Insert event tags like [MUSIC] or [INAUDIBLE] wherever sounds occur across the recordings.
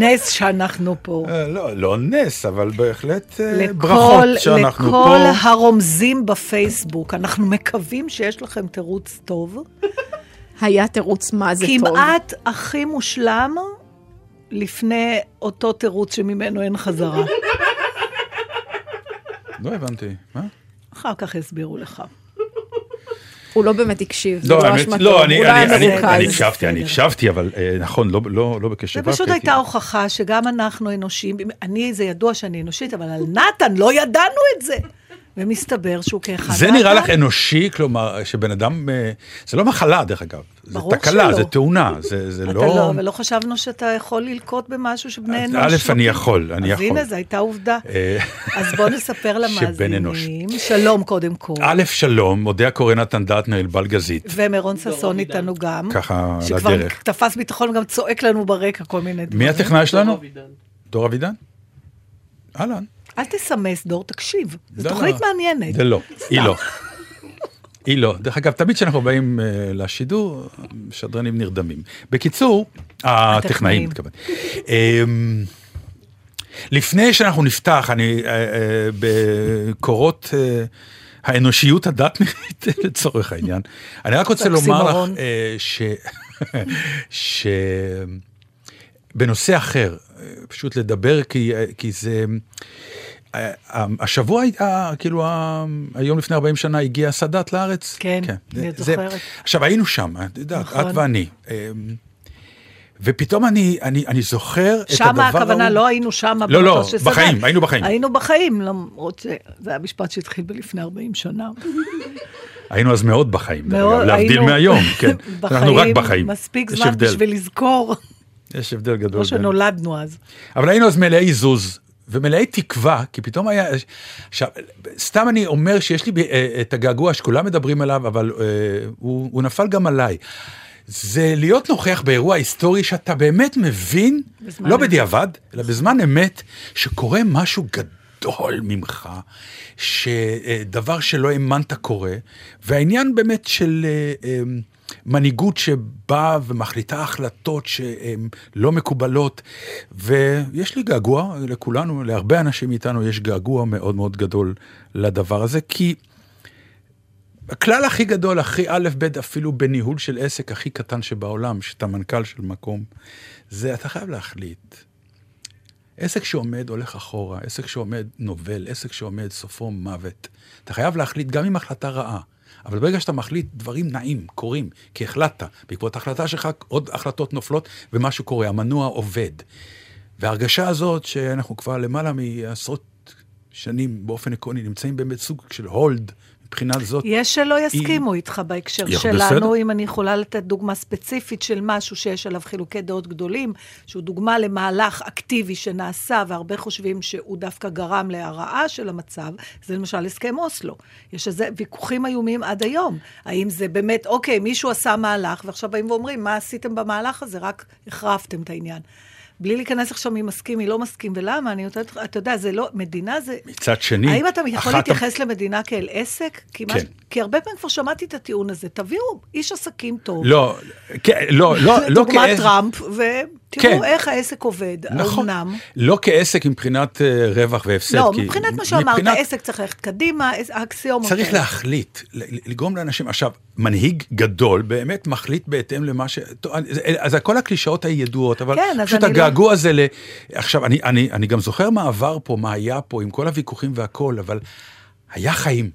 נס שאנחנו פה. אה, לא, לא נס, אבל בהחלט אה, לכל, ברכות שאנחנו לכל פה. הרומזים בפייסבוק, אנחנו מקווים שיש לכם תירוץ טוב. [LAUGHS] היה תירוץ מה זה טוב. כמעט הכי מושלם לפני אותו תירוץ שממנו אין חזרה. [LAUGHS] לא הבנתי, מה? אחר כך יסבירו לך. הוא לא באמת הקשיב, זה לא, אשמתו, לא, אני הקשבתי, אני. הקשבתי, אבל אה, נכון, לא- לא לא בקשב זה. פשוט הייתה הוכחה שגם אנחנו אנושיים. אני, זה ידוע שאני אנושית, אבל על נתן לא ידענו את זה. ומסתבר שהוא כאחד זה נראה האדם. לך אנושי, כלומר, שבן אדם, אה, זה לא מחלה דרך אגב, זה תקלה, שלא. זה תאונה, זה זה אתה לא... לא, אבל לא חשבנו שאתה יכול ללקוט במשהו שבני אז אנוש... א', אני יכול, אני אז יכול. הנה, זו הייתה עובדה. אה, אז בוא נספר. [LAUGHS] למאזינים. שלום קודם כל. א', שלום, מודה הקורא נתן דטנר אלבל גזית, ומרון ששון איתנו גם. ככה על שכבר הדרך. תפס ביטחון וגם צועק לנו ברקע כל מיני דברים. מי הטכנאי שלנו? דור אבידן? אהלן. אל תסמס, דור, תקשיב. זו לא, תוכנית לא. מעניינת. זה לא, היא לא. היא לא. דרך אגב, תמיד כשאנחנו באים אה, לשידור, שדרנים נרדמים. בקיצור, הטכנאים מתכוון. אמ, לפני שאנחנו נפתח, אני, אה, אה, בקורות האנושיות הדתנית, [LAUGHS] לצורך העניין, אני רק רוצה לומר לך. אה, ש... [LAUGHS] ש... בנושא אחר, פשוט לדבר, כי, כי זה... השבוע היה, כאילו, היום לפני 40 שנה הגיע סאדאת לארץ. כן, אני זה- זוכרת. עכשיו, היינו שם, את יודעת, נכון. את ואני. אה, ופתאום אני, אני, אני זוכר את הדבר שמה הכוונה, ההוא. לא היינו שמה. לא, לא. בחיים, היינו בחיים. היינו בחיים, למרות שזה היה משפט שהתחיל בלפני 40 שנה. היינו אז מאוד בחיים, מאוד, להבדיל היינו מהיום, [LAUGHS] כן. אנחנו רק בחיים. מספיק זמן. בשביל לזכור, יש הבדל גדול. לא בין- שנולדנו אז. אבל היינו אז מלאי זוז ומלאי תקווה, כי פתאום היה... עכשיו, סתם אני אומר שיש לי אה, את הגעגוע שכולם מדברים עליו, אבל אה, הוא, הוא נפל גם עליי. זה להיות נוכח באירוע היסטורי שאתה באמת מבין, לא אמת. בדיעבד, אלא בזמן אמת, שקורה משהו גדול ממך, שדבר שלא האמנת קורה, והעניין באמת של אה, אה, מנהיגות שבאה ומחליטה החלטות שהן לא מקובלות, ויש לי געגוע, לכולנו, להרבה אנשים מאיתנו יש געגוע מאוד מאוד גדול לדבר הזה, כי הכלל הכי גדול, הכי א' ב' אפילו בניהול של עסק הכי קטן שבעולם, שאתה מנכ"ל של מקום, זה אתה חייב להחליט. עסק שעומד הולך אחורה, עסק שעומד נובל, עסק שעומד סופו מוות. אתה חייב להחליט גם עם החלטה רעה, אבל ברגע שאתה מחליט, דברים נעים, קורים, כי החלטת. בעקבות ההחלטה שלך עוד החלטות נופלות ומשהו קורה, המנוע עובד. וההרגשה הזאת שאנחנו כבר למעלה מעשרות שנים באופן עקרוני נמצאים באמת סוג של הולד מבחינה זאת. יש שלא יסכימו איתך בהקשר היא- שלנו, בסדר. אם אני יכולה לתת דוגמה ספציפית של משהו שיש עליו חילוקי דעות גדולים, שהוא דוגמה למהלך אקטיבי שנעשה, והרבה חושבים שהוא דווקא גרם להרעה של המצב, זה למשל הסכם אוסלו. יש איזה ויכוחים איומים עד היום. האם זה באמת, אוקיי, מישהו עשה מהלך, ועכשיו באים ואומרים, מה עשיתם במהלך הזה? רק החרפתם את העניין. בלי להיכנס עכשיו מי מסכים, מי לא מסכים, ולמה, אני נותנת אתה יודע, זה לא, מדינה זה... מצד שני, האם אתה יכול להתייחס למדינה כאל עסק? כי, מה, כן. כי הרבה פעמים כבר שמעתי את הטיעון הזה, תביאו איש עסקים טוב. לא, כן, לא, לא, לא דוגמת כעסק. טראמפ, ו... תראו כן. איך העסק עובד, נכון. האומנם. לא כעסק מבחינת אה, רווח והפסד. לא, כי מבחינת מה שאמרת, מבחינת- עסק צריך ללכת קדימה, האקסיומות. צריך האלה. להחליט, לגרום לאנשים, עכשיו, מנהיג גדול באמת מחליט בהתאם למה ש... אז כל הקלישאות הידועות, אבל כן, פשוט לא- הגעגוע הזה ל... עכשיו, אני, אני, אני גם זוכר מה עבר פה, מה היה פה, עם כל הוויכוחים והכל, אבל היה חיים.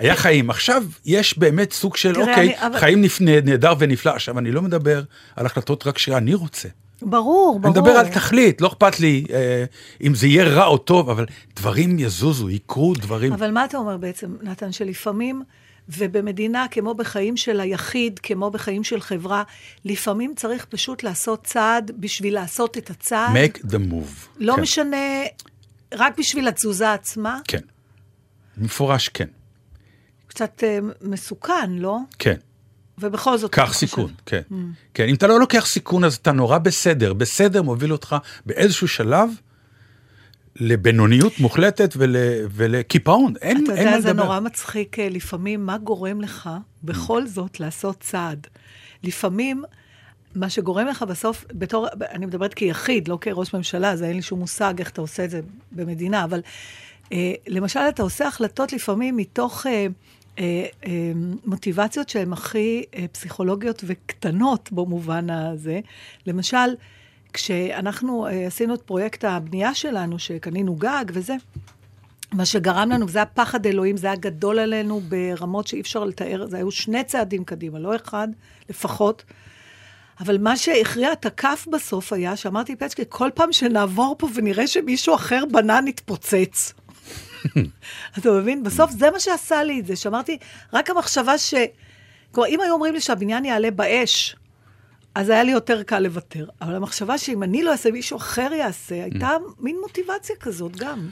היה חיים. עכשיו יש באמת סוג של, תראה, אוקיי, אני- אבל- חיים נפנה, נהדר ונפלא. עכשיו, אני לא מדבר על החלטות רק שאני רוצה. ברור, ברור. אני מדבר על תכלית, לא אכפת לי אה, אם זה יהיה רע או טוב, אבל דברים יזוזו, יקרו דברים. אבל מה אתה אומר בעצם, נתן, שלפעמים, ובמדינה, כמו בחיים של היחיד, כמו בחיים של חברה, לפעמים צריך פשוט לעשות צעד בשביל לעשות את הצעד. make the move. לא כן, משנה, רק בשביל התזוזה עצמה. כן. מפורש כן. קצת אה, מסוכן, לא? כן. ובכל זאת... קח אני חושב- סיכון, כן. כן, אם אתה לא לוקח סיכון, אז אתה נורא בסדר. בסדר מוביל אותך באיזשהו שלב לבינוניות מוחלטת ול, ולקיפאון. אין, אתה אין מה יודע, זה לדבר. נורא מצחיק אה, לפעמים, מה גורם לך בכל זאת לעשות צעד. לפעמים, מה שגורם לך בסוף, בתור, אני מדברת כיחיד, לא כראש ממשלה, אז אין לי שום מושג איך אתה עושה את זה במדינה, אבל אה, למשל, אתה עושה החלטות לפעמים מתוך אה, מוטיבציות שהן הכי אה, פסיכולוגיות וקטנות במובן הזה. למשל, כשאנחנו אה, עשינו את פרויקט הבנייה שלנו, שקנינו גג וזה, מה שגרם לנו, וזה הפחד אלוהים, זה היה גדול עלינו ברמות שאי אפשר לתאר, זה היו שני צעדים קדימה, לא אחד, לפחות. אבל מה שהכריע את הכף בסוף היה, שאמרתי, פצ'קי, כל פעם שנעבור פה ונראה שמישהו אחר בנה, נתפוצץ. [LAUGHS] אתה מבין? בסוף זה מה שעשה לי את זה, שאמרתי, רק המחשבה ש... כלומר, אם היו אומרים לי שהבניין יעלה באש, אז היה לי יותר קל לוותר. אבל המחשבה שאם אני לא אעשה, מישהו אחר יעשה, הייתה מין מוטיבציה כזאת גם.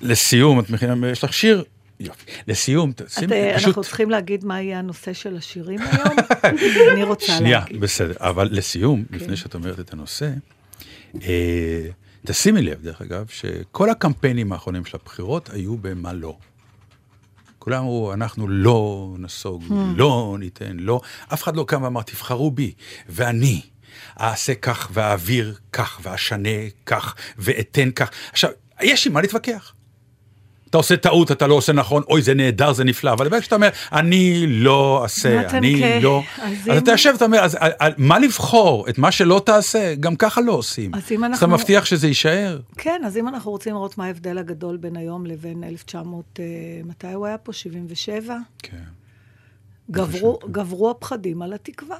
לסיום, את מכינה, יש לך שיר? יופי. לסיום, תשימי, את, אה, פשוט... אנחנו צריכים להגיד מה יהיה הנושא של השירים היום? [LAUGHS] אני רוצה שנייה, להגיד. בסדר. אבל לסיום, כן. לפני שאת אומרת את הנושא, אה, תשימי לב, דרך אגב, שכל הקמפיינים האחרונים של הבחירות היו במה לא. כולם אמרו, אנחנו לא נסוג, Hmm. לא ניתן, לא. אף אחד לא קם ואמר, תבחרו בי, ואני אעשה כך, ואעביר כך, ואשנה כך, ואתן כך. עכשיו, יש עם מה להתווכח. אתה עושה טעות, אתה לא עושה נכון, אוי, זה נהדר, זה נפלא, אבל ברגע שאתה אומר, אני לא אעשה, אני. לא... אז אתה יושב ואתה אומר, אז על- על- מה לבחור? את מה שלא תעשה, גם ככה לא עושים. אז אם אתה אנחנו- מבטיח שזה יישאר? כן, אז אם אנחנו רוצים לראות מה ההבדל הגדול בין היום לבין 1900, אה, מתי הוא היה פה? 77? כן. גברו, גברו הפחדים על התקווה.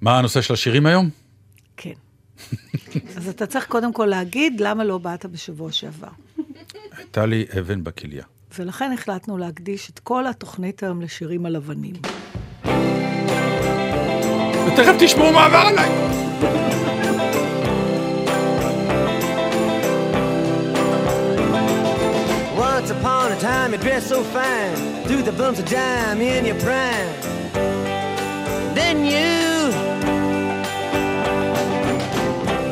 מה הנושא של השירים היום? אז אתה צריך קודם כל להגיד למה לא באת בשבוע שעבר. הייתה לי אבן בכליה. ולכן החלטנו להקדיש את כל התוכנית היום לשירים הלבנים. ותכף תשמעו מה עבר עליי. Once upon a time you dressed so fine, threw the bumps of dime in your prime. Then you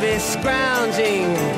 nervous grounding.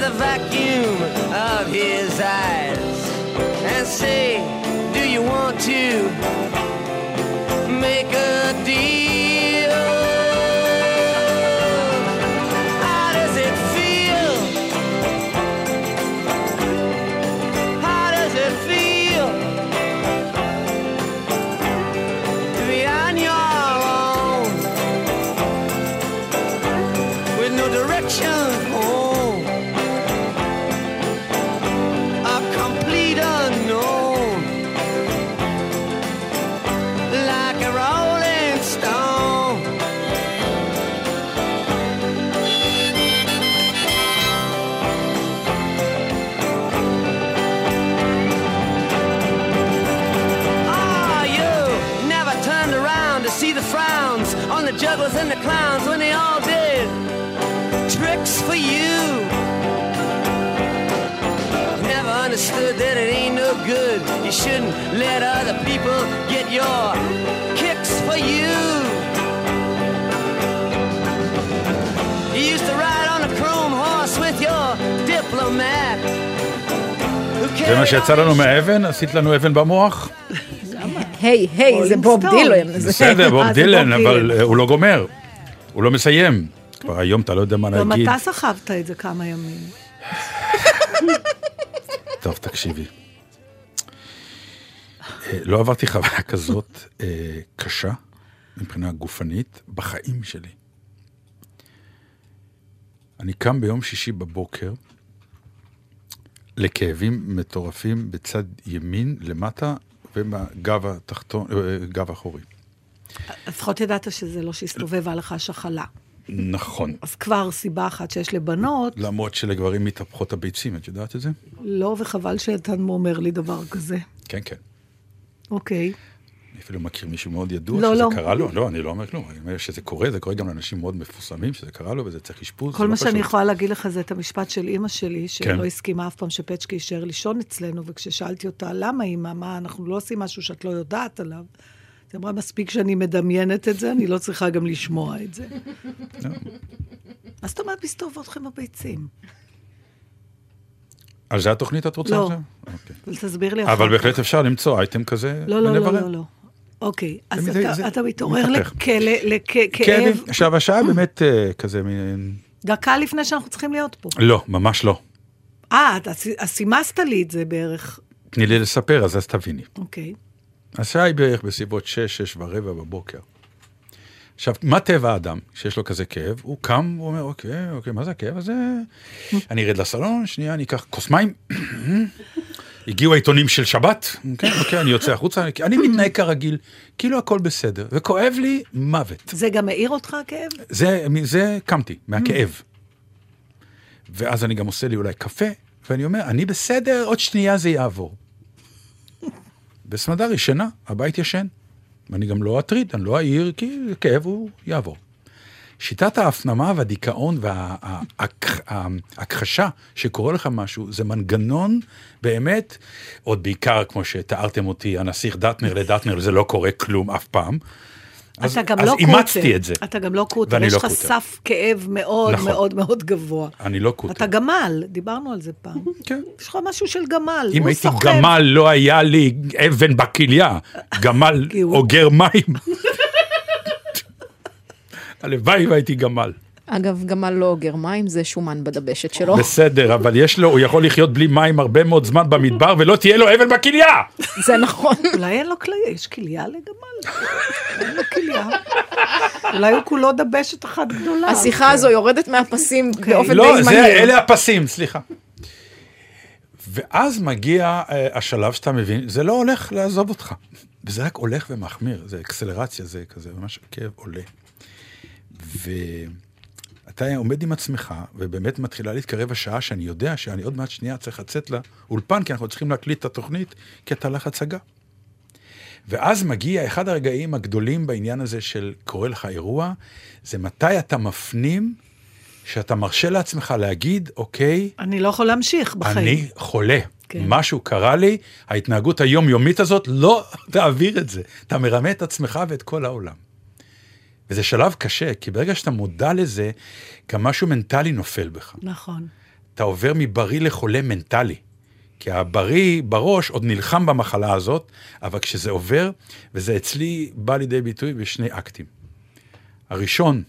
the vacuum of his eyes and say, You shouldn't let other people get your kicks for you. You used to ride on a chrome horse with your diplomat. זה מה שיצא לנו מהאבן? עשית לנו אבן במוח? היי, היי, זה rolling בוב. דילן. זה- בסדר, בוב אה, זה דילן, אבל. אה, הוא לא גומר. הוא לא מסיים. כבר היום אתה לא יודע מה גם להגיד. אתה סחבת את זה כמה ימים. טוב, תקשיבי. אה, לא עברתי חוויה כזאת אה, קשה מבחינה גופנית בחיים שלי. אני קם ביום שישי בבוקר לכאבים מטורפים בצד ימין למטה ובגב התחתון, אה, גב האחורי. לפחות ידעת שזה לא שהסתובבה לך שחלה. נכון. אז כבר סיבה אחת שיש לבנות, למרות שלגברים מתהפכות הביצים, את יודעת את זה? לא, וחבל שאתה אומר לי דבר כזה. כן, כן. אוקיי. אני אפילו מכיר מישהו מאוד ידוע לא, שזה לא. קרה לו, לא, אני לא אומר כלום, אני אומר שזה קורה, זה קורה גם לאנשים מאוד מפורסמים, שזה קרה לו וזה צריך אשפוז. כל לא מה שאני פשוט. יכולה להגיד לך זה את המשפט של אימא שלי, שלא כן. הסכימה אף פעם שפצ'קי יישאר לישון אצלנו, וכששאלתי אותה, למה אימא, מה, אנחנו לא עושים משהו שאת לא יודעת עליו? היא אמרה, מספיק שאני מדמיינת את זה, אני לא צריכה גם לשמוע את זה. לא. מה זאת אומרת מסתובבות לכם הביצים? על זה התוכנית את רוצה לא. אוקיי. תסביר לי אחר אבל. בהחלט אפשר למצוא אייטם כזה לא, לא, לא. לא, לא. אוקיי, אז זה- אתה- זה אתה מתעורר. לכאב. עכשיו, השעה באמת אה, כזה מין... דקה לפני שאנחנו צריכים להיות פה. לא, ממש לא. אה, אתה אז סימסת לי את זה בערך. תני לי לספר, אז אז תביני. אוקיי. השעה היא בערך בסביבות 6, 6 ורבע בבוקר. עכשיו, מה טבע האדם שיש לו כזה כאב? הוא קם, הוא אומר, אוקיי, אוקיי, מה זה הכאב הזה? אני ארד לסלון, שנייה, אני אקח כוס מים. הגיעו העיתונים של שבת, כן, אוקיי, אני יוצא החוצה, אני מתנהג כרגיל, כאילו הכל בסדר, וכואב לי מוות. זה גם מעיר אותך הכאב? זה, מזה קמתי, מהכאב. ואז אני גם עושה לי אולי קפה, ואני אומר, אני בסדר, עוד שנייה זה יעבור. בסמדר ישנה, הבית ישן. ואני גם לא אטריד, אני לא אעיר, כי כאב הוא יעבור. שיטת ההפנמה והדיכאון וההכחשה שקורה לך משהו, זה מנגנון באמת, עוד בעיקר, כמו שתיארתם אותי, הנסיך דטנר לדטנר, זה לא קורה כלום אף פעם. אז, אתה גם אז לא קוטר. אימצתי את זה. אתה גם לא קוטר, ואני יש לא לך קוטר. סף כאב מאוד נכון. מאוד מאוד גבוה. אני לא קוטר. אתה גמל, דיברנו על זה פעם. [LAUGHS] כן. יש לך משהו של גמל, אם הייתי סוחב. גמל, לא היה לי אבן בכליה. גמל [LAUGHS] אוגר מים. [LAUGHS] הלוואי והייתי גמל. אגב, גמל לא אוגר מים, זה שומן בדבשת שלו. בסדר, אבל יש לו, הוא יכול לחיות בלי מים הרבה מאוד זמן במדבר, ולא תהיה לו אבן בכליה! זה נכון. אולי אין לו כליה, יש כליה לגמל? אין לו כליה. אולי הוא כולו דבשת אחת גדולה. השיחה הזו יורדת מהפסים באופן די לא, מהיר. זה, אלה הפסים, סליחה. ואז מגיע אה, השלב שאתה מבין, זה לא הולך לעזוב אותך. וזה רק הולך ומחמיר, זה אקסלרציה, זה כזה, ממש הכאב עולה. אתה עומד עם עצמך, ובאמת מתחילה להתקרב השעה שאני יודע שאני עוד מעט שנייה צריך לצאת לאולפן, כי אנחנו צריכים להקליט את התוכנית, כי אתה הלך הצגה. ואז מגיע אחד הרגעים הגדולים בעניין הזה של קורה לך אירוע, זה מתי אתה מפנים שאתה מרשה לעצמך להגיד, אוקיי, אני לא יכול להמשיך בחיים. אני חולה. כן. משהו קרה לי, ההתנהגות היומיומית הזאת, לא [LAUGHS] תעביר את זה. אתה מרמה את עצמך ואת כל העולם. וזה שלב קשה, כי ברגע שאתה מודע לזה, גם משהו מנטלי נופל בך. נכון. אתה עובר מבריא לחולה מנטלי. כי הבריא בראש עוד נלחם במחלה הזאת, אבל כשזה עובר, וזה אצלי בא לידי ביטוי בשני אקטים. הראשון,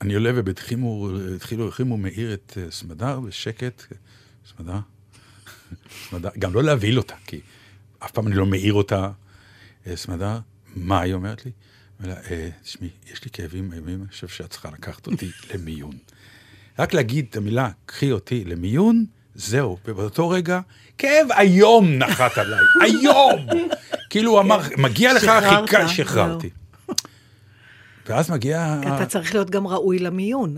אני עולה ובתחימו, התחילו, החרימו מאיר את אה, סמדר בשקט, סמדר, [LAUGHS] סמדר, גם לא להבהיל אותה, כי אף פעם אני לא מעיר אותה, אה, סמדר, מה היא אומרת לי? אומר לה, "אה, תשמעי, יש לי כאבים אימים, אני חושב שאת צריכה לקחת אותי [LAUGHS] למיון. רק להגיד את המילה, קחי אותי למיון, זהו. ובאותו רגע, כאב איום נחת עליי, [LAUGHS] איום! כאילו הוא אמר, מגיע לך, שחררת, חיכה, שחררתי. ואז מגיע... אתה צריך להיות גם ראוי למיון,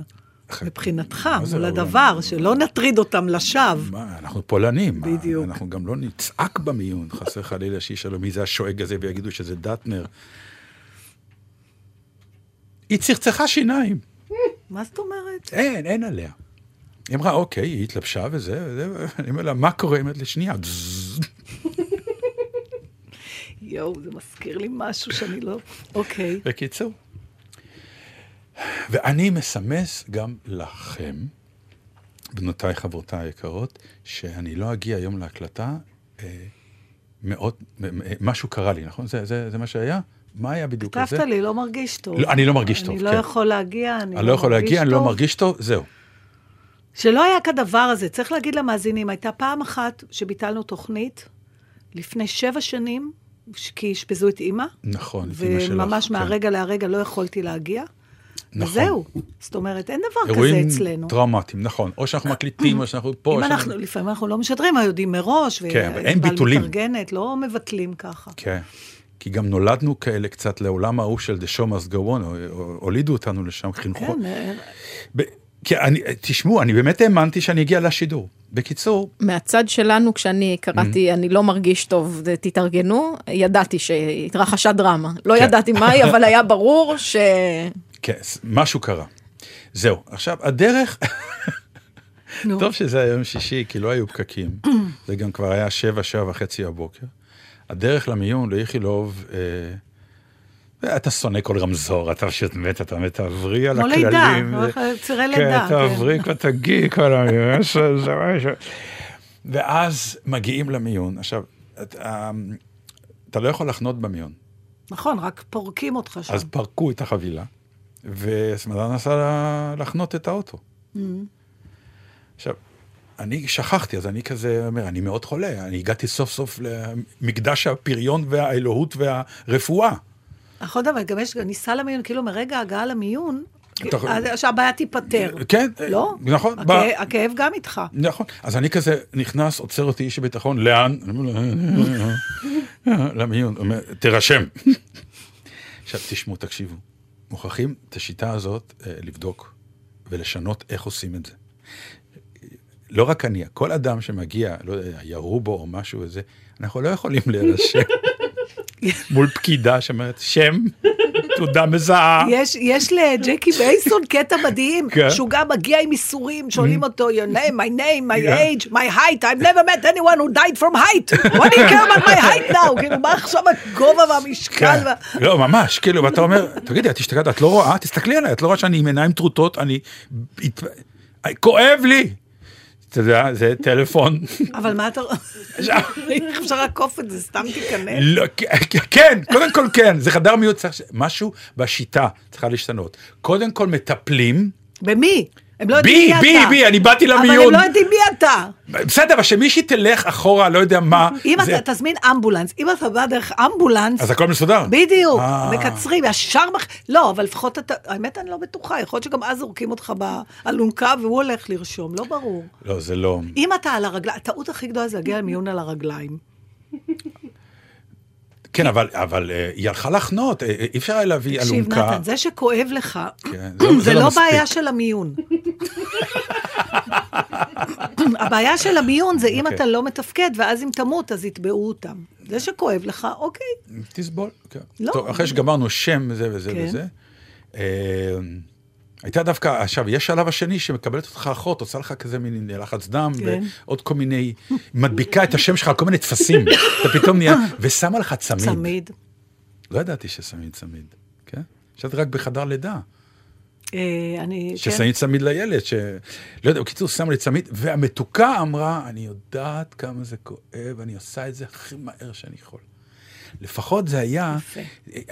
מבחינתך, מול הדבר? שלא נטריד אותם לשווא. מה, אנחנו פולנים. מה, בדיוק. אנחנו גם לא נצעק במיון, חס וחלילה שישאלו מי זה השואג הזה ויגידו שזה דטנר. היא צחצחה שיניים. מה זאת אומרת? אין, אין עליה. היא אמרה, אוקיי, היא התלבשה וזה, וזה, ואני אומר לה, מה קורה? היא אומרת לי, שנייה. יואו, זה מזכיר לי משהו שאני לא... אוקיי. בקיצור. ואני מסמס גם לכם, בנותיי, חברותיי היקרות, שאני לא אגיע היום להקלטה, אה, מאוד, מ- מ- משהו קרה לי, נכון? זה, זה, זה מה שהיה? מה היה בדיוק כתבת הזה? לי, לא מרגיש טוב. לא, אני לא מרגיש טוב, אני לא כן. יכול להגיע, אני אני לא יכול להגיע, אני לא טוב. מרגיש טוב, זהו. שלא היה כדבר הזה. צריך להגיד למאזינים, הייתה פעם אחת שביטלנו תוכנית, לפני שבע שנים, כי אשפזו את אימא, נכון, את אמא שלך, וממש כן. מהרגע להרגע לא יכולתי להגיע. נכון. וזהו. זאת אומרת, אין דבר כזה אירועים אצלנו. טראומטיים, נכון. או שאנחנו מקליטים, או שאנחנו פה. אם שאנחנו- אנחנו, לפעמים אנחנו לא משדרים, אבל יודעים מראש, כן, אבל אין ביטולים. מתארגנת, לא מבטלים ככה. כן. כי גם נולדנו כאלה קצת לעולם ההוא של The Show Must Go On, או- או- הולידו אותנו לשם, חינכו. כן, אה, ב- כי אני, תשמעו, אני באמת האמנתי שאני אגיע לשידור. בקיצור, מהצד שלנו, כשאני קראתי, אני לא מרגיש טוב, תתארגנו, ידעתי שהתרחשה דרמה. לא כן. ידעתי מהי, אבל היה ברור ש... כן, משהו קרה. זהו, עכשיו, הדרך. טוב שזה היה יום שישי, כי לא היו פקקים. [CLEARS THROAT] זה גם כבר היה שבע, שבע וחצי הבוקר. הדרך למיון, לאיכילוב, אה, אתה שונא כל רמזור, אתה פשוט מת, אתה מת, תעברי על כמו הכללים. לידה, זה- הולך צירי כן, לידה. תעברי, כבר תגיעי כל המיון, זה- זה משהו. ואז מגיעים למיון. עכשיו, אתה, אתה לא יכול לחנות במיון. נכון, רק פורקים אותך שם. אז פרקו את החבילה, וסמדר נסע לחנות את האוטו. Mm-hmm. עכשיו, אני שכחתי, אז אני כזה אומר, אני מאוד חולה, אני הגעתי סוף סוף למקדש הפריון והאלוהות והרפואה. נכון, אבל גם יש, ניסה למיון, כאילו מרגע ההגעה למיון, שהבעיה תיפתר. כן, לא? נכון. הכאב גם איתך. נכון, אז אני כזה נכנס, עוצר אותי איש הביטחון, לאן? אני אומר לו, למיון, תירשם. עכשיו תשמעו, תקשיבו, מוכרחים את השיטה הזאת אה, לבדוק ולשנות איך עושים את זה. לא רק אני, כל אדם שמגיע, לא יודע, ירו בו או משהו וזה, אנחנו לא יכולים להירשם [LAUGHS] מול פקידה שאומרת, שם, תעודה מזהה. יש, יש לג'קי בייסון קטע מדהים, כן. שהוא גם מגיע עם איסורים, שואלים אותו, your name, my name, my כן. age, my height, I've never met anyone who died from height. What do you care about my height now? כאילו, מה עכשיו הגובה והמשקל? כן. לא, ממש, כאילו, ואתה אומר, תגידי, את השתגעת, את לא רואה? תסתכלי עליי, את לא רואה שאני עם עיניים טרוטות, אני... כואב לי! אתה יודע, זה טלפון. אבל מה אתה... איך אפשר לעקוף את זה? סתם תיכנס. לא, כן, קודם כל כן, זה חדר ש- משהו בשיטה צריכה להשתנות. קודם כל מטפלים, במי? הם לא יודעים בי, מי בי, אתה. בי, אני באתי אבל הם למיון. לא יודעים מי אתה. בסדר, אבל שמישהי תלך אחורה, לא יודע מה. אם זה- אתה תזמין אמבולנס, אם אתה בא דרך אמבולנס, אז הכל מסודר. בדיוק, אה. מקצרים, ישר מח... לא, אבל לפחות אתה, האמת אני לא בטוחה, יכול להיות שגם אז זורקים אותך באלונקה והוא הולך לרשום, לא ברור. לא, זה לא... אם אתה על הרגליים, הטעות הכי גדולה זה להגיע למיון על הרגליים. כן, אבל, אבל אה, היא הלכה לחנות, אה, אה, אי אפשר היה להביא תקשיב, אלונקה. נתן, זה שכואב לך, כן, זה לא [CLEARS THROAT] מספיק. בעיה של המיון. הבעיה של המיון זה אם אוקיי. אתה לא מתפקד, ואז אם תמות, אז יתבעו אותם. זה שכואב לך, אוקיי. תסבול, כן. לא. טוב, אחרי שגמרנו שם וזה וזה כן. וזה, הייתה דווקא, עכשיו, יש שלב השני שמקבלת אותך אחות, עושה לך כזה מין לחץ דם, כן. ועוד כל מיני, מדביקה את השם שלך על כל מיני טפסים, [LAUGHS] אתה פתאום נהיה, ושמה לך צמיד. צמיד. לא ידעתי ששמים צמיד, כן? חשבתי רק בחדר לידה. אה, אני, כן. ששמים צמיד לילד, ש... לא יודע, בקיצור, שמו לי צמיד, והמתוקה אמרה, אני יודעת כמה זה כואב, אני עושה את זה הכי מהר שאני יכול. לפחות זה היה, יפה.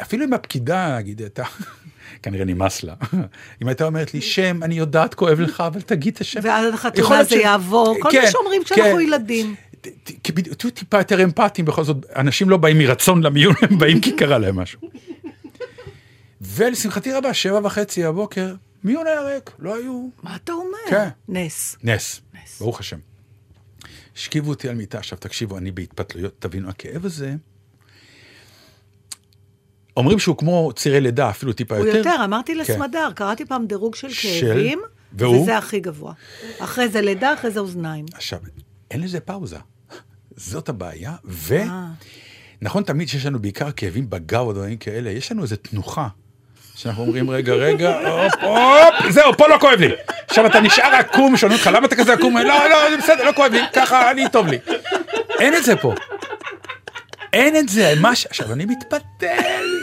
אפילו אם הפקידה, נגיד, הייתה, [LAUGHS] כנראה נמאס לה, [LAUGHS] אם הייתה אומרת לי, שם, אני יודעת, כואב לך, אבל תגיד את השם. ואז יכול החתונה זה יעבור, כל כן, מה שאומרים כשאנחנו כן. ילדים. תהיו טיפה יותר אמפתיים, בכל זאת, אנשים לא באים מרצון למיון, הם באים כי קרה להם משהו. [LAUGHS] ולשמחתי רבה, שבע וחצי הבוקר, מיון היה ריק, לא היו מה אתה אומר? כן. נס. נס, נס. ברוך השם. השכיבו אותי על מיטה, עכשיו תקשיבו, אני בהתפתלויות, תבינו, הכאב הזה, אומרים שהוא כמו צירי לידה, אפילו טיפה הוא יותר. יותר, אמרתי כן. לסמדר, קראתי פעם דירוג של של? כאבים, והוא? וזה הכי גבוה. אחרי זה לידה, אחרי זה אוזניים. עכשיו, אין לזה פאוזה. זאת הבעיה, ו... אה. נכון תמיד שיש לנו בעיקר כאבים בגב או דברים כאלה, יש לנו איזו תנוחה. שאנחנו אומרים, רגע, רגע, הופ, הופ, זהו, פה לא כואב לי. עכשיו אתה נשאר עקום, שואלים אותך, למה אתה כזה עקום? לא, לא, זה בסדר, לא כואב לי, ככה, אני, טוב לי. אין את זה פה. אין את זה, מה ש... עכשיו, אני מתפתל.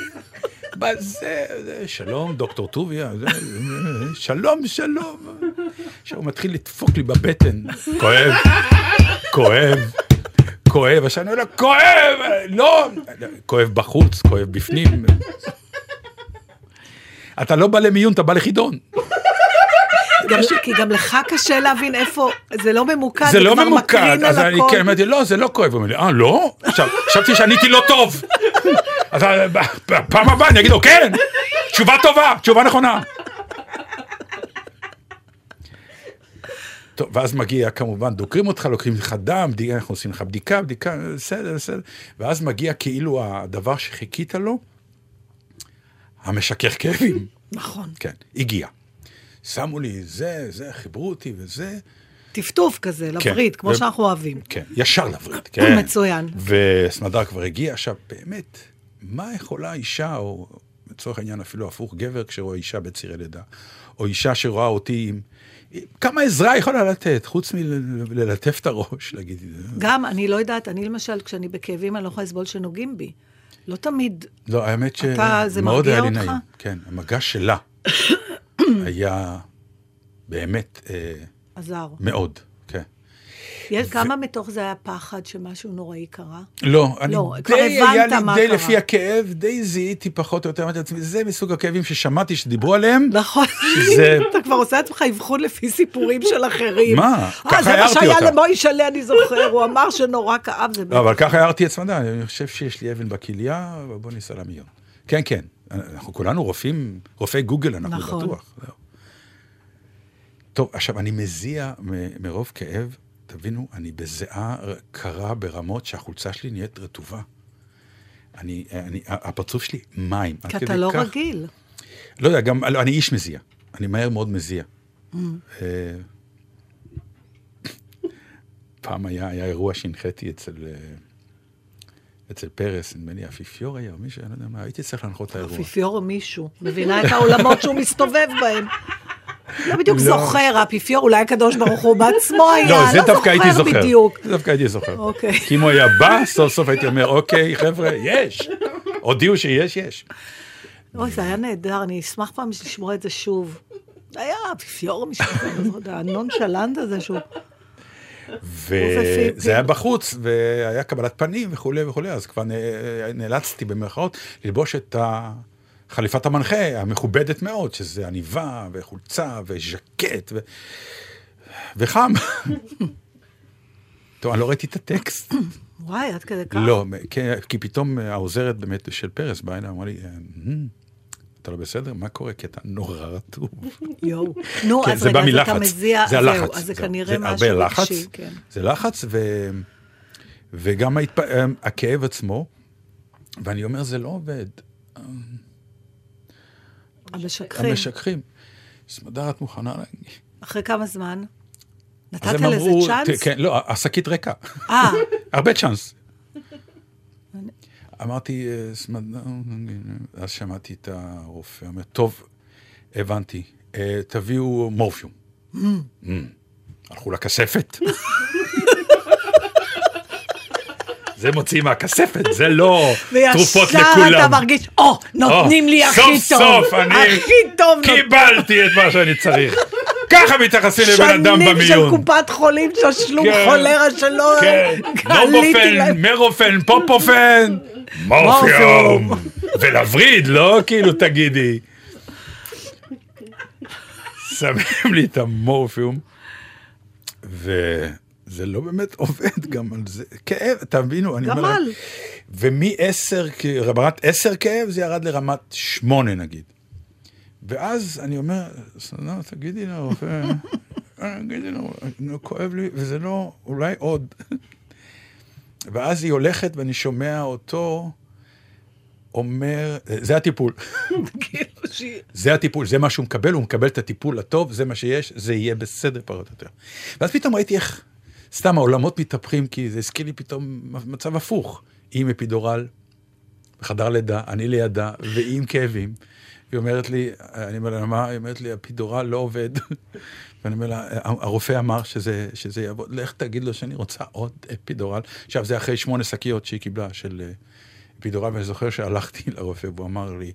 בזה, זה, שלום, דוקטור טוביה, זה, שלום, שלום. עכשיו הוא מתחיל לדפוק לי בבטן, כואב, כואב, כואב, עכשיו אני אומר לו, כואב, לא, כואב בחוץ, כואב בפנים. אתה לא בא למיון, אתה בא לחידון. גם- כי גם לך קשה להבין איפה, זה לא ממוקד, זה לא כבר ממוקד, מקרין אז על אני הכל. כן, אמרתי, לא, זה לא כואב. הוא אומר לי, אה, לא? עכשיו, חשבתי שעניתי לא טוב. אז אה, בפעם הבאה אני אגיד לו, כן, תשובה טובה, תשובה נכונה. טוב, ואז מגיע, כמובן, דוקרים אותך, לוקחים לך דם, בדיקה, אנחנו עושים לך בדיקה, בדיקה, בסדר, בסדר. ואז מגיע כאילו הדבר שחיכית לו, המשכך כאבים. נכון. כן, הגיע. שמו לי זה, זה, חיברו אותי וזה. טפטוף כזה, כן. לווריד, כמו ו- שאנחנו אוהבים. כן, ישר לווריד, [COUGHS] כן. מצוין. וסמדר כבר הגיע. עכשיו, באמת, מה יכולה אישה, או לצורך העניין אפילו הפוך, גבר כשרואה אישה בצירי לידה, או אישה שרואה אותי עם... כמה עזרה יכולה לתת, חוץ מללטף את הראש, להגיד, גם, אני לא יודעת, אני למשל, כשאני בכאבים, אני לא יכולה לסבול שנוגעים בי. לא תמיד. לא, האמת שמאוד מרגיע היה לי? נעים. כן, המגע שלה [COUGHS] היה באמת אה, עזר. מאוד, כן. יש, כמה מתוך זה היה פחד שמשהו נוראי קרה? לא, אני לא, כבר די, היה הבנת לי, מה די קרה. לפי הכאב, די זיהיתי פחות או יותר, אמרתי לעצמי, זה מסוג הכאבים ששמעתי שדיברו עליהם, נכון. שזה- [LAUGHS] אתה כבר עושה עצמך אבחון לפי סיפורים של אחרים. מה? אה, ככה זה מה הערתי שהיה אותה. למוישלה, אני זוכר, הוא אמר שנורא כאב, זה לא, אבל ככה הערתי את סמדה, אני חושב שיש לי אבן בכליה, בוא ניסע למיון. כן, כן, אנחנו כולנו רופאים, רופאי גוגל, אנחנו נכון. בטוח. טוב, עכשיו, אני מזיע מ- מרוב כאב, תבינו, אני בזיעה קרה ברמות שהחולצה שלי נהיית רטובה. אני, אני, הפרצוף שלי מים. כי אתה לא כך- רגיל. לא יודע, גם, לא, אני איש מזיע. אני מהר מאוד מזיע. Mm. אה, פעם היה, היה אירוע שהנחיתי אצל, אה, אצל פרס, נדמה לי אפיפיור היה, או מישהו, אני לא יודע מה, הייתי צריך להנחות את האירוע. האפיפיור או מישהו, מבינה את העולמות שהוא מסתובב בהם. לא בדיוק לא. זוכר, האפיפיור, אולי הקדוש ברוך הוא בעצמו היה, לא, זה דווקא הייתי זוכר. בדיוק. זה דווקא הייתי זוכר. אוקיי. כי אם הוא היה בא, סוף סוף הייתי אומר, אוקיי, חבר'ה, יש. הודיעו שיש, יש. אוי, זה היה נהדר, אני אשמח פעם לשמוע את זה שוב. היה האפיפיור לא [LAUGHS] יודע, הנונשלנט הזה שהוא... וזה היה בחוץ, והיה קבלת פנים וכולי וכולי, אז כבר נאלצתי במרכאות ללבוש את ה... חליפת המנחה המכובדת מאוד, שזה עניבה וחולצה וז'קט ו... וחם. טוב, אני לא ראיתי את הטקסט. וואי, עד כדי כך. לא, כי, כי פתאום העוזרת באמת של פרס באה אליי, אמרה לי, "אמ, אתה לא בסדר? מה קורה? כי אתה נורא רטוב. יואו. נו, כן, אז רגע, אז אתה. מזיע, זה הלחץ. אז זה. כנראה זה משהו הרבה לחץ, רגשי, כן. זה לחץ, ו... וגם ההתפ... הכאב עצמו. ואני אומר, זה לא עובד. המשככים. המשככים. סמדר, את מוכנה להגיד? אחרי כמה זמן? אז נתת לזה אמרו, צ'אנס? כן, לא, השקית ריקה. אה, [LAUGHS] הרבה צ'אנס. אמרתי, אה, אז שמעתי את הרופא, אומר, טוב, הבנתי, אה, תביאו מורפיום. Mm. הלכו לכספת. [LAUGHS] זה מוציא מהכספת, זה לא תרופות וישר אתה לכולם. מרגיש, או, נותנים לי הכי טוב. סוף סוף אני טוב. קיבלתי את מה שאני צריך. ככה מתייחסים לבן אדם שנים של במיון. קופת חולים תשלום כן. חולרה שלא כן, להם. מרופן, פופופן, מורפיום. ולווריד, לא כאילו תגידי. שמים לי את המורפיום, וזה לא באמת [LAUGHS] עובד גם על זה. כאב, תבינו, אני אומר גמל. להם. ומ-10, רמת 10 כאב, זה ירד לרמת 8 נגיד. ואז אני אומר, סנדרה, תגידי לרופא, תגידי לו, נו, כואב לי, וזה לא, אולי עוד. [LAUGHS] ואז היא הולכת ואני שומע אותו אומר, זה הטיפול, [LAUGHS] כאילו זה הטיפול, זה מה שהוא מקבל, הוא מקבל את הטיפול הטוב, זה מה שיש, זה יהיה בסדר פחות או יותר. ואז פתאום ראיתי איך, סתם העולמות מתהפכים, כי זה הזכיר לי פתאום מצב הפוך. היא עם אפידורל, בחדר לידה, אני לידה, והיא עם כאבים. היא אומרת לי, אני אומר לה, מה? היא אומרת לי, אפידורל לא עובד. [LAUGHS] ואני אומר לה, הרופא אמר שזה, שזה יעבוד, לך תגיד לו שאני רוצה עוד אפידורל. עכשיו, זה אחרי שמונה שקיות שהיא קיבלה של אה, אפידורל, ואני זוכר שהלכתי [LAUGHS] לרופא, והוא אמר לי,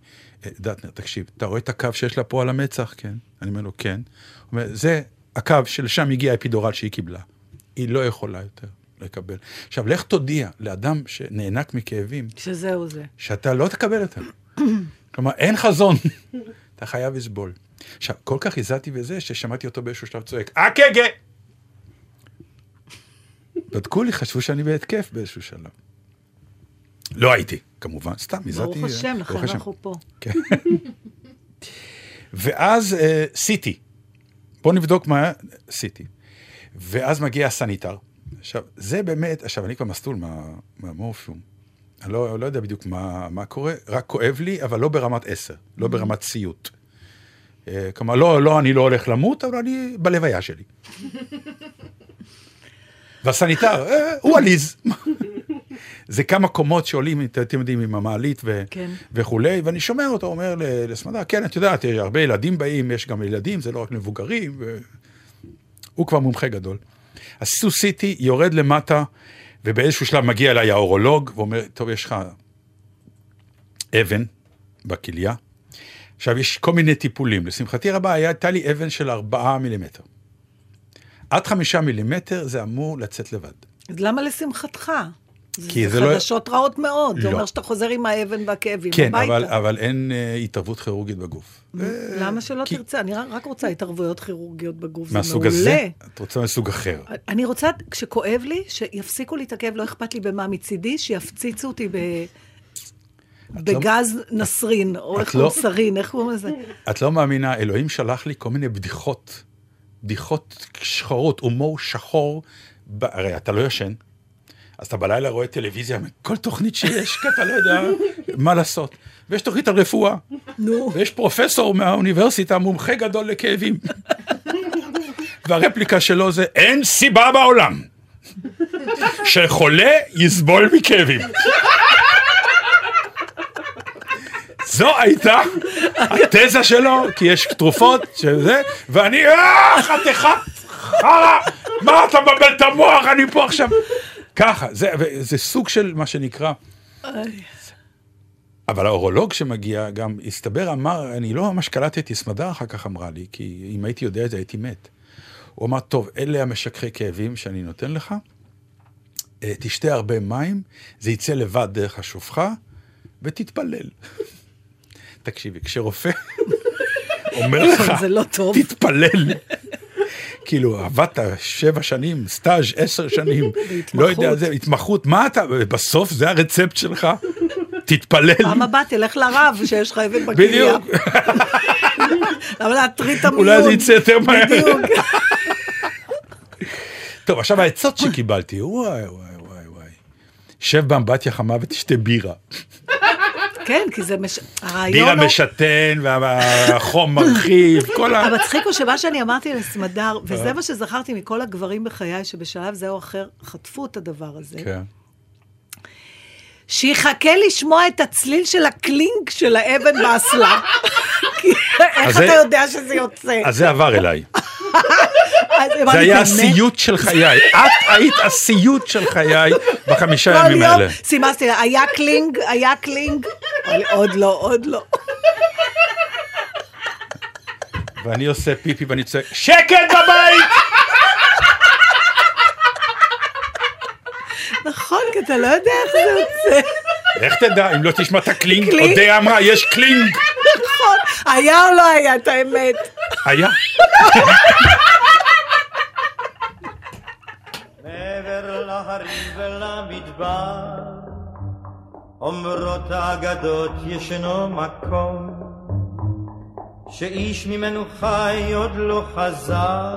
"אה, דטנר, תקשיב, אתה רואה את הקו שיש לה פה על המצח? כן. אני אומר לו, כן. הוא אומר, זה הקו שלשם הגיע האפידורל שהיא קיבלה. היא לא יכולה יותר לקבל. עכשיו, לך תודיע לאדם שנאנק מכאבים, שזהו זה. שאתה לא תקבל אותם. [CLEARS THROAT] כלומר, אין חזון, [LAUGHS] אתה חייב לסבול. עכשיו, כל כך הזעתי בזה, ששמעתי אותו באיזשהו שלב צועק, אקגה! בדקו לי, חשבו שאני בהתקף באיזשהו שלב. לא הייתי, כמובן, סתם, הזעתי. ברוך השם, לכן. אנחנו פה. כן. [LAUGHS] ואז אה, סיטי. בוא נבדוק מה סיטי. ואז מגיע הסניטר. עכשיו, זה באמת, עכשיו, אני כבר מסטול מה, מהמורפיום. אני לא, לא יודע בדיוק מה, מה קורה, רק כואב לי, אבל לא ברמת עשר, לא ברמת סיוט. אה, כלומר, לא, לא, אני לא הולך למות, אבל אני בלוויה שלי. [LAUGHS] והסניטר, אה, הוא עליז. זה כמה קומות שעולים, את- אתם יודעים, עם המעלית ו- כן. וכולי, ואני שומע אותו אומר ל- לסמדר, כן, את יודעת, הרבה ילדים באים, יש גם ילדים, זה לא רק מבוגרים, והוא כבר מומחה גדול. אז סו סיטי יורד למטה, ובאיזשהו שלב מגיע אליי האורולוג, ואומר, טוב, יש לך אבן בכליה. עכשיו, יש כל מיני טיפולים. לשמחתי רבה, הייתה לי אבן של ארבעה מילימטר. עד חמישה מילימטר זה אמור לצאת לבד. אז למה לשמחתך? כי זה זה לא- חדשות רעות מאוד. זה לא. אומר שאתה חוזר עם האבן והכאבים כן, הביתה. אבל, אבל אין אה, התערבות כירורגית בגוף. למה שלא כי- תרצה? אני רק רוצה התערבויות כירורגיות בגוף, זה מהסוג מעולה. הזה? את רוצה מסוג אחר. אני רוצה, כשכואב לי, שיפסיקו לי את הכאב, לא אכפת לי במה מצידי, שיפציצו אותי ב... בגז נסרין, או איך קוראים לא- סרין, איך קוראים לזה? את לא מאמינה, אלוהים שלח לי כל מיני בדיחות, בדיחות שחורות, הומור שחור, ב... הרי אתה לא ישן, אז אתה בלילה רואה טלוויזיה מכל תוכנית שיש, כי אתה לא יודע מה לעשות. ויש תוכנית על רפואה, נו. ויש פרופסור מהאוניברסיטה, מומחה גדול לכאבים. והרפליקה שלו זה, אין סיבה בעולם שחולה יסבול מכאבים. זו הייתה התזה שלו, כי יש תרופות שזה, ואני, אה, חתיכת חרא, מה אתה מבלבל את המוח, אני פה עכשיו. ככה, זה, זה סוג של מה שנקרא, אבל האורולוג שמגיע גם, הסתבר, אמר, אני לא ממש קלטתי, סמדר אחר כך אמרה לי, כי אם הייתי יודע את זה הייתי מת. הוא אמר, טוב, אלה המשככי כאבים שאני נותן לך, אה, תשתה הרבה מים, זה יצא לבד דרך השופחה, ותתפלל. [LAUGHS] תקשיבי, כשרופא [LAUGHS] אומר לך, זה לא טוב. תתפלל. כאילו, עבדת שבע שנים, סטאז' עשר שנים, לא יודע, זה התמחות, מה אתה, בסוף זה הרצפט שלך? תתפלל. פעם הבאה תלך לרב שיש לך אבן בכליה. בדיוק, למה להטריד את המיון? אולי זה יצא יותר מהר. בדיוק. טוב, עכשיו העצות שקיבלתי, וואי, וואי, וואי, וואי. שב באמבטיה חמה ותשתה בירה. כן, כי זה מש... בירה הרעיון הוא... משתן, והחום מרחיב, כל ה... המצחיק הוא שמה שאני אמרתי לסמדר, וזה אה. מה שזכרתי מכל הגברים בחיי, שבשלב זה או אחר חטפו את הדבר הזה, כן. שיחכה לשמוע את הצליל של ה clink של האבן באסלה. [LAUGHS] איך אתה יודע שזה יוצא? אז זה עבר אליי. [LAUGHS] זה היה? הסיוט של חיי. את היית הסיוט של חיי בחמישה יום האלה. סימסתי היה clink, היה clink. עוד לא, עוד לא. ואני עושה פיפי ואני צועק, שקט בבית! נכון, כי אתה לא יודע איך זה יוצא. איך תדע, אם לא תשמע את הקלינג, קלינג? אודיה אמרה, יש קלינג. נכון, היה או לא היה, את האמת. היה. [LAUGHS] מעבר להרים ולמדבר, אומרות האגדות ישנו מקום, שאיש ממנו חי עוד לא חזר,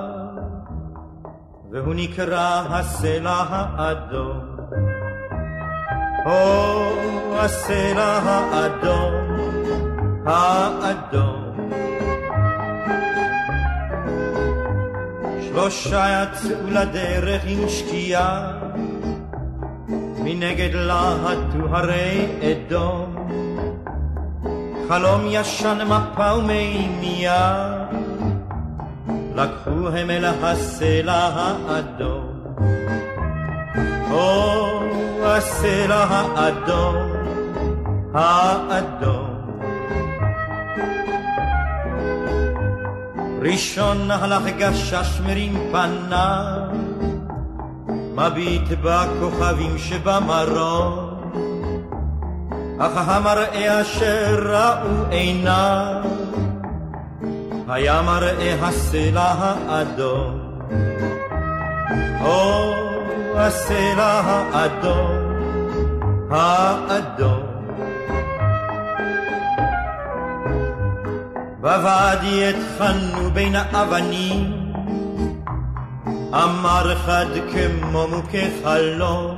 והוא נקרא הסלע האדום. או הסלע האדום, האדום. שלושה יצאו לדרך עם שקיעה, מנגד להטו הרי אדום. חלום ישן מפה ומימייה, לקחו הם אל הסלע האדום. או הסלע האדום, האדום. ראשון הלך גשש מרים פניו, מביט בכוכבים שבמרום, אך המראה אשר ראו עיניו, היה מראה הסלע האדום. או הסלע האדום, האדום. בוואדי התחלנו בין האבנים, אמר אחד כמו מוכה חלום,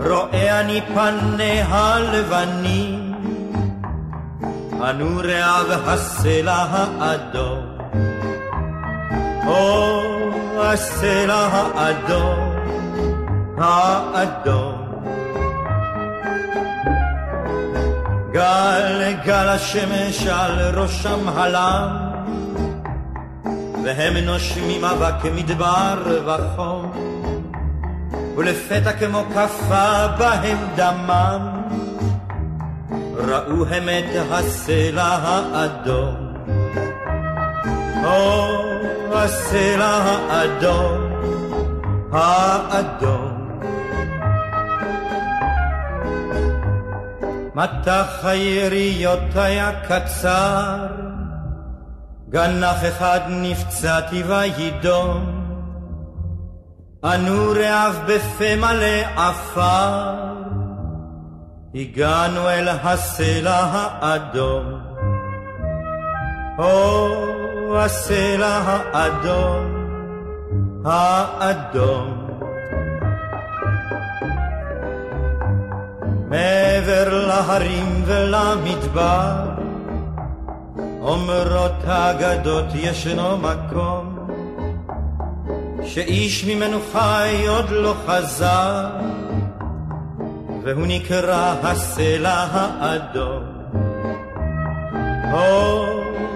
רואה אני פניה הלבנים, הנוריה והסלע האדום. או הסלע האדום, האדום. גל גל השמש על ראשם הלם, והם נושמים אבק מדבר וחום, ולפתע כמו כפה בהם דמם, ראו הם את הסלע האדום. או הסלע האדום, האדום. מטח היריות היה קצר, גנח אחד נפצעתי וידום, אנו רעב בפה מלא עפר, הגענו אל הסלע האדום. או הסלע האדום, האדום. מעבר להרים ולמדבר, אומרות האגדות ישנו מקום, שאיש ממנו חי עוד לא חזר, והוא נקרא הסלע האדום. או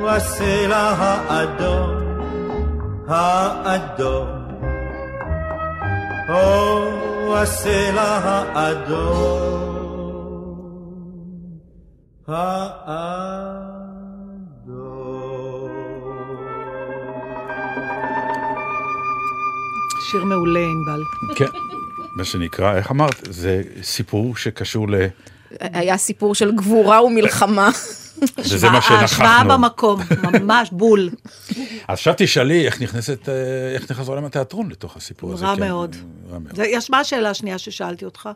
הסלע האדום, האדום. או הסלע האדום, האדום. שיר מעולה, ענבל. כן, מה שנקרא, איך אמרת? זה סיפור שקשור ל... היה סיפור של גבורה ומלחמה. [LAUGHS] וזה מה ההשוואה שנחתנו. במקום, ממש בול. אז עכשיו תשאלי איך נכנסת, אה, איך נכנס עולם התיאטרון לתוך הסיפור הזה. רע כן, מאוד. רע מאוד, זה- יש מה השאלה השנייה ששאלתי אותך?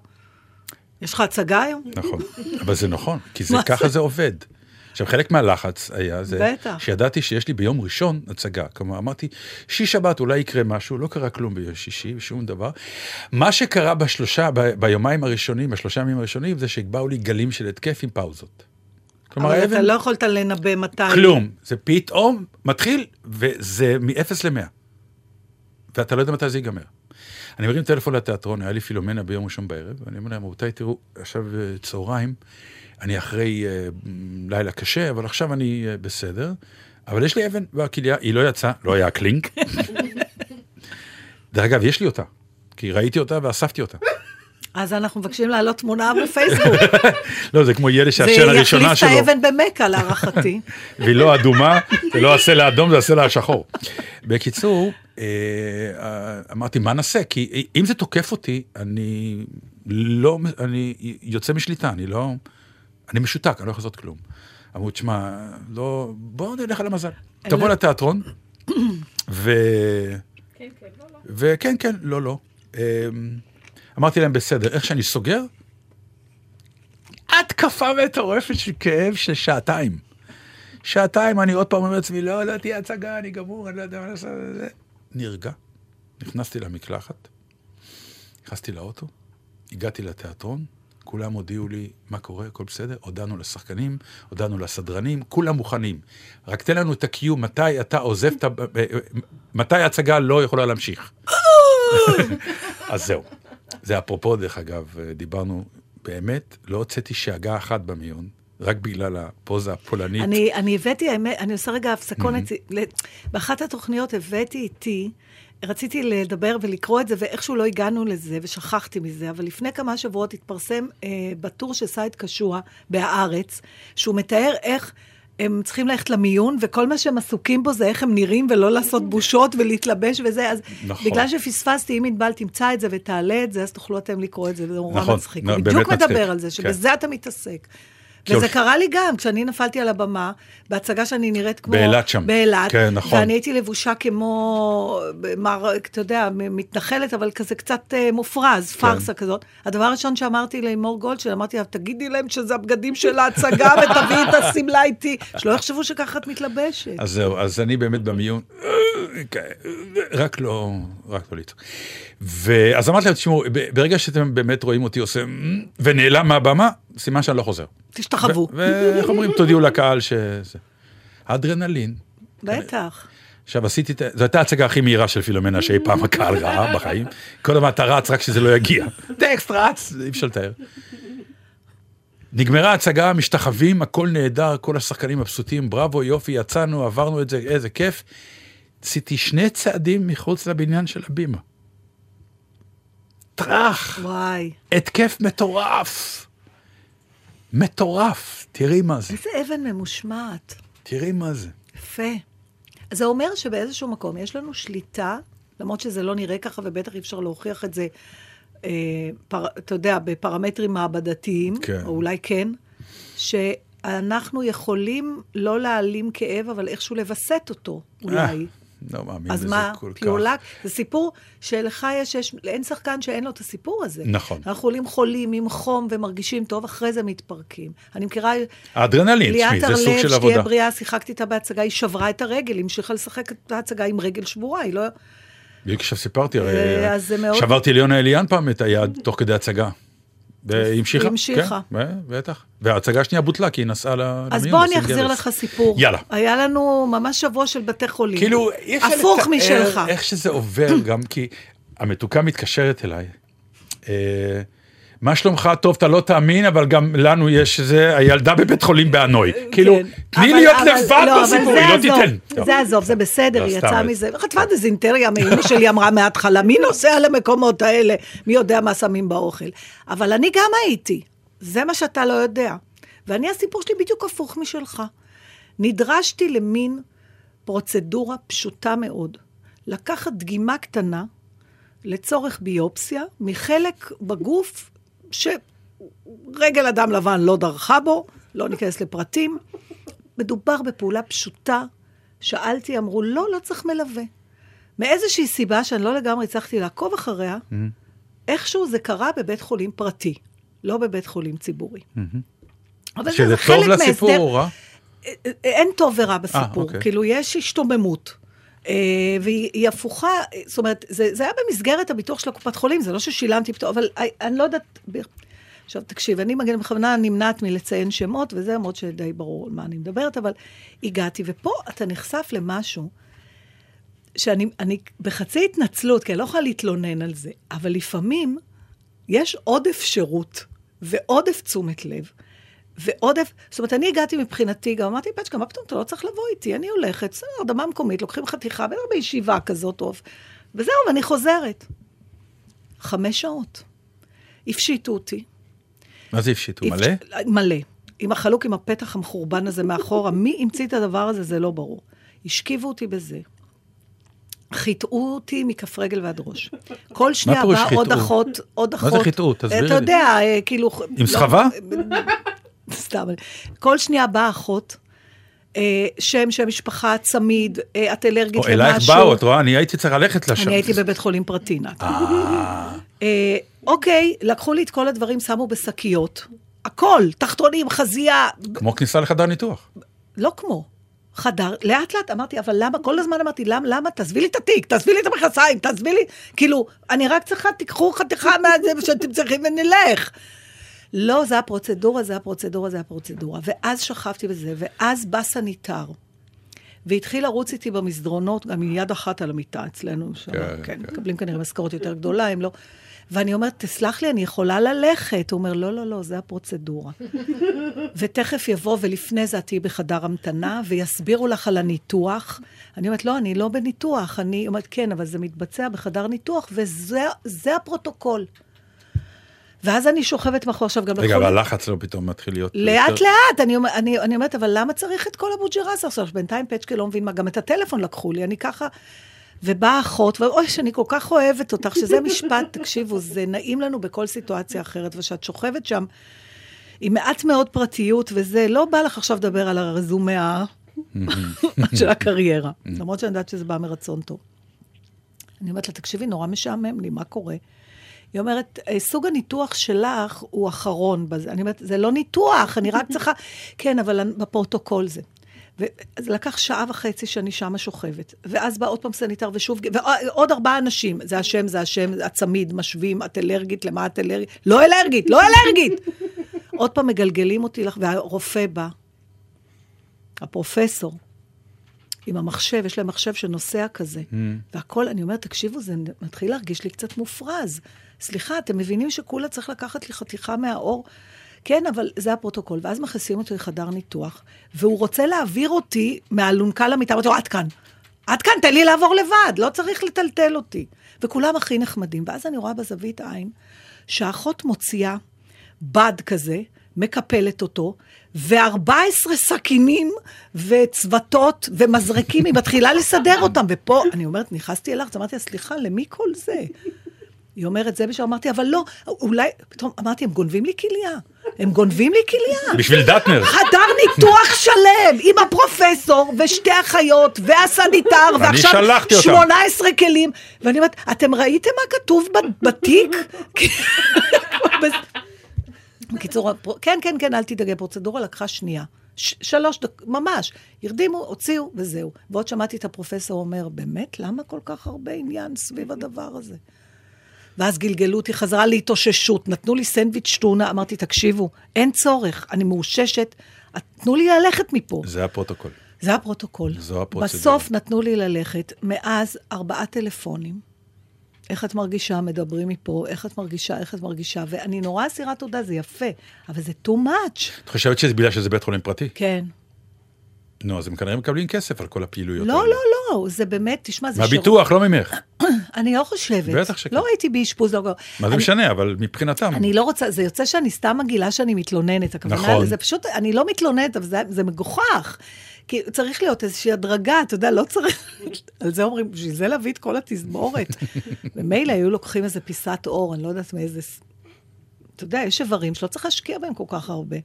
יש לך הצגה היום? נכון. אבל זה נכון, כי זה ככה זה? עובד. עכשיו, חלק מהלחץ היה זה, בטח. שידעתי שיש לי ביום ראשון הצגה. כלומר, אמרתי, שיש שבת אולי יקרה משהו, לא קרה כלום ביום שישי, שום דבר. מה שקרה בשלושה, ב- ביומיים הראשונים, בשלושה ימים הראשונים, זה שבאו לי גלים של התקף עם פאוזות. כלומר, אבל אתה האבן, לא יכולת לנבא מתי. כלום. זה פתאום מתחיל, וזה מ-0 ל-100. ואתה לא יודע מתי זה ייגמר. אני מרים טלפון לתיאטרון, היה לי פילומנה ביום ראשון בערב, ואני אומר להם, רבותיי, תראו, עכשיו אה, צהריים, אני אחרי אה, לילה קשה, אבל עכשיו אני אה, בסדר, אבל יש לי אבן בכליה, היא לא יצאה, לא היה קלינק. [LAUGHS] דרך אגב, יש לי אותה, כי ראיתי אותה ואספתי אותה. אז אנחנו מבקשים להעלות תמונה בפייסבוק. [LAUGHS] לא, זה כמו ילד זה שהשן יחליף הראשונה את שלו, האבן במכה, להערכתי. [LAUGHS] והיא לא אדומה, זה לא הסלע האדום, זה הסלע השחור. בקיצור, אמרתי, מה נעשה? כי אם זה תוקף אותי, אני לא, אני יוצא משליטה, אני לא, אני משותק, אני לא יכול לעשות כלום. אמרו, תשמע, לא, בוא נלך על המזל. תבוא לתיאטרון, [COUGHS] ו... וכן, כן, לא, לא. אמ, אמרתי להם, בסדר, איך שאני סוגר, התקפה מטורפת של כאב של שעתיים. שעתיים אני עוד פעם אומר לעצמי, לא, לא תהיה הצגה, אני גמור, אני לא יודע מה לעשות. זה." נרגע, נכנסתי למקלחת, נכנסתי לאוטו, הגעתי לתיאטרון, כולם הודיעו לי מה קורה, הכל בסדר, הודענו לשחקנים, הודענו לסדרנים, כולם מוכנים. רק תן לנו את ה-Q, מתי אתה עוזב את ה... מתי ההצגה לא יכולה להמשיך. אז זהו. זה אפרופו, דרך אגב, דיברנו, באמת, לא הוצאתי שאגה אחת במיון, רק בגלל הפוזה הפולנית. אני, אני הבאתי, האמת, אני עושה רגע הפסקונת, ל- באחת התוכניות הבאתי איתי, רציתי לדבר ולקרוא את זה, ואיכשהו לא הגענו לזה, ושכחתי מזה, אבל לפני כמה שבועות התפרסם אה, בטור של סייד קשוע בהארץ, שהוא מתאר איך... הם צריכים ללכת למיון, וכל מה שהם עסוקים בו זה איך הם נראים, ולא לעשות בושות ולהתלבש וזה, אז נכון. בגלל שפספסתי, אם ענבל תמצא את זה ותעלה את זה, אז תוכלו אתם לקרוא את זה, וזה נורא נכון, מצחיק. לא, הוא בדיוק מצחיק, מדבר על זה, כן. שבזה אתה מתעסק. וזה הולך- קרה לי גם, כשאני נפלתי על הבמה, בהצגה שאני נראית כמו... באילת שם. באילת. כן, נכון. ואני הייתי לבושה כמו, מר, אתה יודע, מתנחלת, אבל כזה קצת אה, מופרז, כן. פארסה כזאת. הדבר הראשון שאמרתי לימור גולדשטיין, אמרתי לה, תגידי להם שזה הבגדים של ההצגה [LAUGHS] ותביאי את השמלה איתי. שלא יחשבו שככה את מתלבשת. אז זהו, אז אני באמת במיון, רק לא, רק לא לצעוק. ואז אמרתי להם, תשמעו, ברגע שאתם באמת רואים אותי עושה, ונעלם מהבמה, סימן שאני לא חוזר. תשתחוו. ואיך אומרים, תודיעו לקהל שזה. האדרנלין. בטח. עכשיו עשיתי, את ה- זו הייתה ההצגה הכי מהירה של פילומנה שאי פעם הקהל ראה בחיים. כל הזמן אתה רץ רק שזה לא יגיע. טקסט רץ, אי אפשר לתאר. נגמרה ההצגה, משתחווים, הכל נהדר, כל השחקנים מבסוטים, בראבו, יופי, יצאנו, עברנו את זה, איזה כיף. עשיתי שני צעדים מחוץ לבניין של הבימה. טראח, וואי. התקף מטורף. מטורף, תראי מה זה, איזה אבן ממושמעת. תראי מה זה. יפה. אז זה אומר שבאיזשהו מקום יש לנו שליטה, למרות שזה לא נראה ככה, ובטח אי אפשר להוכיח את זה, אה, פר, אתה יודע, בפרמטרים מעבדתיים, כן. או אולי כן, שאנחנו יכולים לא להעלים כאב, אבל איכשהו לווסת אותו, אולי. לא מאמין אז בזה מה, כל כך. פיולק? זה סיפור שלך יש, יש, אין שחקן שאין לו את הסיפור הזה. נכון. אנחנו עולים חולים עם חום ומרגישים טוב, אחרי זה מתפרקים. אני מכירה... האדרנלין, ליאת תשמעי, זה סוג הרלב, של שתהיה עבודה. בריאה, שיחקתי איתה בהצגה, היא שברה את הרגל, היא המשיכה לשחק את ההצגה עם רגל שבורה, היא לא... בדיוק עכשיו סיפרתי, הרי אה, אז זה מאוד- שברתי ליונה אליאן פעם את היד תוך כדי הצגה. והיא המשיכה. היא המשיכה. כן, בטח. וההצגה השנייה בוטלה כי היא נסעה למיון. אז בוא אני אחזיר. לך סיפור. יאללה. היה לנו ממש שבוע של בתי חולים. כאילו, אי אפשר הפוך משלך. איך שזה עובר, גם כי המתוקה מתקשרת אליי. מה שלומך? טוב, אתה לא תאמין, אבל גם לנו יש זה, הילדה בבית חולים באנוי. כאילו, כן. תני אבל- להיות לבד לא, בסיפור, היא לא תיתן. זה עזוב, זה בסדר, לא, היא יצאה מזה. חטפה דזינטריה, מאמא שלי אמרה מההתחלה, מי נוסע למקומות האלה? מי יודע מה שמים באוכל? אבל אני גם הייתי, זה מה שאתה לא יודע. ואני, הסיפור שלי בדיוק הפוך משלך. נדרשתי למין פרוצדורה פשוטה מאוד. לקחת דגימה קטנה לצורך ביופסיה מחלק בגוף שרגל אדם לבן לא דרכה בו, לא ניכנס לפרטים. מדובר בפעולה פשוטה. שאלתי, אמרו, לא, לא צריך מלווה. מאיזושהי סיבה שאני לא לגמרי הצלחתי לעקוב אחריה, איכשהו זה קרה בבית חולים פרטי, לא בבית חולים ציבורי. אבל זה שזה חלק טוב לסיפור מהסדר- או רע? אין טוב ורע בסיפור, אוקיי. כאילו יש השתוממות. אה, והיא היא הפוכה, אה, זאת אומרת, זה, זה היה במסגרת הביטוח של הקופת חולים, זה לא ששילמתי פתאום, אבל אני, אני לא יודעת... עכשיו, תקשיב, אני מגן בכוונה נמנעת מלציין שמות, וזה למרות שדי ברור על מה אני מדברת, אבל הגעתי, ופה אתה נחשף למשהו שאני אני בחצי התנצלות, כי אני לא יכולה להתלונן על זה, אבל לפעמים יש עודף שירות ועודף תשומת לב. ועודף, זאת אומרת, אני הגעתי מבחינתי, גם אמרתי, פצ'קה, מה פתאום, אתה לא צריך לבוא איתי, אני הולכת, בסדר, אדמה מקומית, לוקחים חתיכה, בטח בישיבה כזאת טוב, וזהו, ואני חוזרת. חמש שעות. הפשיטו אותי. מה זה הפשיטו? מלא? מלא. עם החלוק, עם הפתח המחורבן הזה מאחורה. מי המציא את הדבר הזה, זה לא ברור. השכיבו אותי בזה. חיטאו אותי מכף רגל ועד ראש. כל שנייה באה עוד? אחות, עוד מה אחות. זה חיטאו? תסבירי לי. אתה יודע, אה, כאילו... עם סחבה? סתם. כל שנייה באה אחות, אה, שם, שם משפחה, צמיד, אה, את אלרגית או למשהו. אלייך באו, את רואה? אני הייתי צריך ללכת לשם. אני הייתי בבית חולים פרטי, נתי. אה, אוקיי, לקחו לי את כל הדברים, שמו בשקיות. הכל, תחתונים, חזייה, כמו כניסה לחדר ניתוח. לא כמו. חדר, לאט לאט אמרתי, אבל למה, כל הזמן אמרתי, למה, למה, תעזבי לי את התיק, תעזבי לי את המכנסיים, תעזבי לי, כאילו, אני רק צריכה, תיקחו חתיכה שאתם צריכים ונלך. לא, זה הפרוצדורה, זה הפרוצדורה, זה הפרוצדורה. ואז שכבתי בזה, ואז בא סניטר, והתחיל לרוץ איתי במסדרונות, גם עם יד אחת על המיטה אצלנו, שם, כן, כן, כן. מקבלים כנראה משכורת יותר גדולה, הם לא... ואני אומרת, תסלח לי, אני יכולה ללכת. הוא אומר, לא, לא, לא, זה הפרוצדורה. [LAUGHS] ותכף יבוא, ולפני זה את תהיי בחדר המתנה, ויסבירו לך על הניתוח. אני אומרת, לא, אני לא בניתוח. אני אומרת, כן, אבל זה מתבצע בחדר ניתוח, וזה זה הפרוטוקול. ואז אני שוכבת מאחור עכשיו גם רגע, אבל הלחץ לא פתאום מתחיל להיות... לאט יותר- לאט, אני, אני, אני אומרת, אבל למה צריך את כל הבוג'רס עכשיו? בינתיים פצ'קה לא מבין מה, גם את הטלפון לקחו לי, אני ככה... ובאה אחות, ואוי, שאני כל כך אוהבת אותך, שזה משפט, [LAUGHS] תקשיבו, זה נעים לנו בכל סיטואציה אחרת, וכשאת שוכבת שם עם מעט מאוד פרטיות וזה, לא בא לך עכשיו לדבר על הרזומה [LAUGHS] של הקריירה, [LAUGHS] למרות שאני יודעת שזה בא מרצון טוב. אני אומרת לה, תקשיבי, נורא משעמם לי, מה קורה? היא אומרת, "אה, סוג הניתוח שלך הוא אחרון בזה. אני אומרת, זה לא ניתוח, אני רק צריכה... [LAUGHS] כן, אבל בפרוטוקול זה. וזה לקח שעה וחצי שאני שמה שוכבת. ואז בא עוד פעם סניטר ושוב, ועוד ארבעה אנשים. זה השם, זה השם, הצמיד, משווים, את אלרגית, למה את אלרגית? לא אלרגית, לא אלרגית! [LAUGHS] עוד פעם מגלגלים אותי לך, והרופא בא, הפרופסור, עם המחשב, יש להם מחשב שנוסע כזה. Mm. והכל, אני אומרת, תקשיבו, זה מתחיל להרגיש לי קצת מופרז. סליחה, אתם מבינים שכולה צריך לקחת לי חתיכה מהאור? כן, אבל זה הפרוטוקול. ואז מכניסים אותו לחדר ניתוח, והוא רוצה להעביר אותי מהאלונקה למיטה, אמרתי לו, עד כאן. עד כאן, תן לי לעבור לבד, לא צריך לטלטל אותי. וכולם הכי נחמדים. ואז אני רואה בזווית עין שהאחות מוציאה בד כזה, מקפלת אותו, ו-14 סכינים וצוותות ומזרקים, היא מתחילה לסדר אותם. ופה, אני אומרת, נכנסתי אז אמרתי לה, סליחה, למי כל זה? היא אומרת, זה בשביל, אמרתי, אבל לא, אולי, פתאום אמרתי, הם גונבים לי כליה. הם גונבים לי כליה. בשביל דטנר. חדר ניתוח שלם, עם הפרופסור, ושתי אחיות, והסניטר, ועכשיו שלחתי אותם. 18 כלים. ואני אומרת, אתם ראיתם מה כתוב בתיק? בקיצור, כן, כן, כן, אל תדאגי, הפרוצדורה לקחה שנייה. ש- שלוש דקות, ממש. הרדימו, הוציאו, וזהו. ועוד שמעתי את הפרופסור אומר, באמת, למה כל כך הרבה עניין סביב הדבר הזה? ואז גלגלו אותי חזרה להתאוששות, נתנו לי סנדוויץ' טונה, אמרתי, תקשיבו, אין צורך, אני מאוששת, תנו לי ללכת מפה. זה הפרוטוקול. זה הפרוטוקול. זו הפרוצדורה. בסוף נתנו לי ללכת, מאז ארבעה טלפונים. איך את מרגישה, מדברים מפה, איך את מרגישה, איך את מרגישה, ואני נורא אסירת תודה, זה יפה, אבל זה too much. את חושבת שזה בגלל שזה בית חולים פרטי? כן. נו, אז הם כנראה מקבלים כסף על כל הפעילויות לא, האלה. לא, לא, זה באמת, תשמע, זה מהביטוח, לא ממך. [CLEARS THROAT] אני לא חושבת. בטח שכן. לא הייתי באשפוז, לא... מה זה משנה, אבל מבחינתם. אני לא רוצה, זה יוצא שאני סתם מגעילה שאני מתלוננת. הכוונה, נכון. זה פשוט, אני לא מתלוננת, אבל זה, זה מגוחך. כי צריך להיות איזושהי הדרגה, אתה יודע, לא צריך... [LAUGHS] על זה אומרים, בשביל זה להביא את כל התזמורת. [LAUGHS] ומילא היו לוקחים איזה פיסת אור, אני לא יודעת מאיזה... אתה יודע, יש איברים שלא צריך להשקיע בהם כל כך הרבה.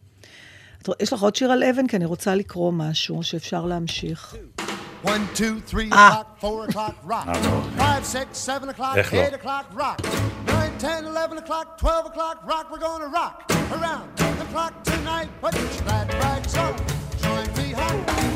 יש לך עוד שיר על אבן? כי אני רוצה לקרוא משהו שאפשר להמשיך. One, two, three Ah. o'clock, four o'clock, rock. Five, six, seven o'clock, איך לא? eight o'clock, rock. Nine, ten, eleven o'clock, twelve o'clock, rock. We're gonna rock around the clock tonight. Put your glad rags on. Join me be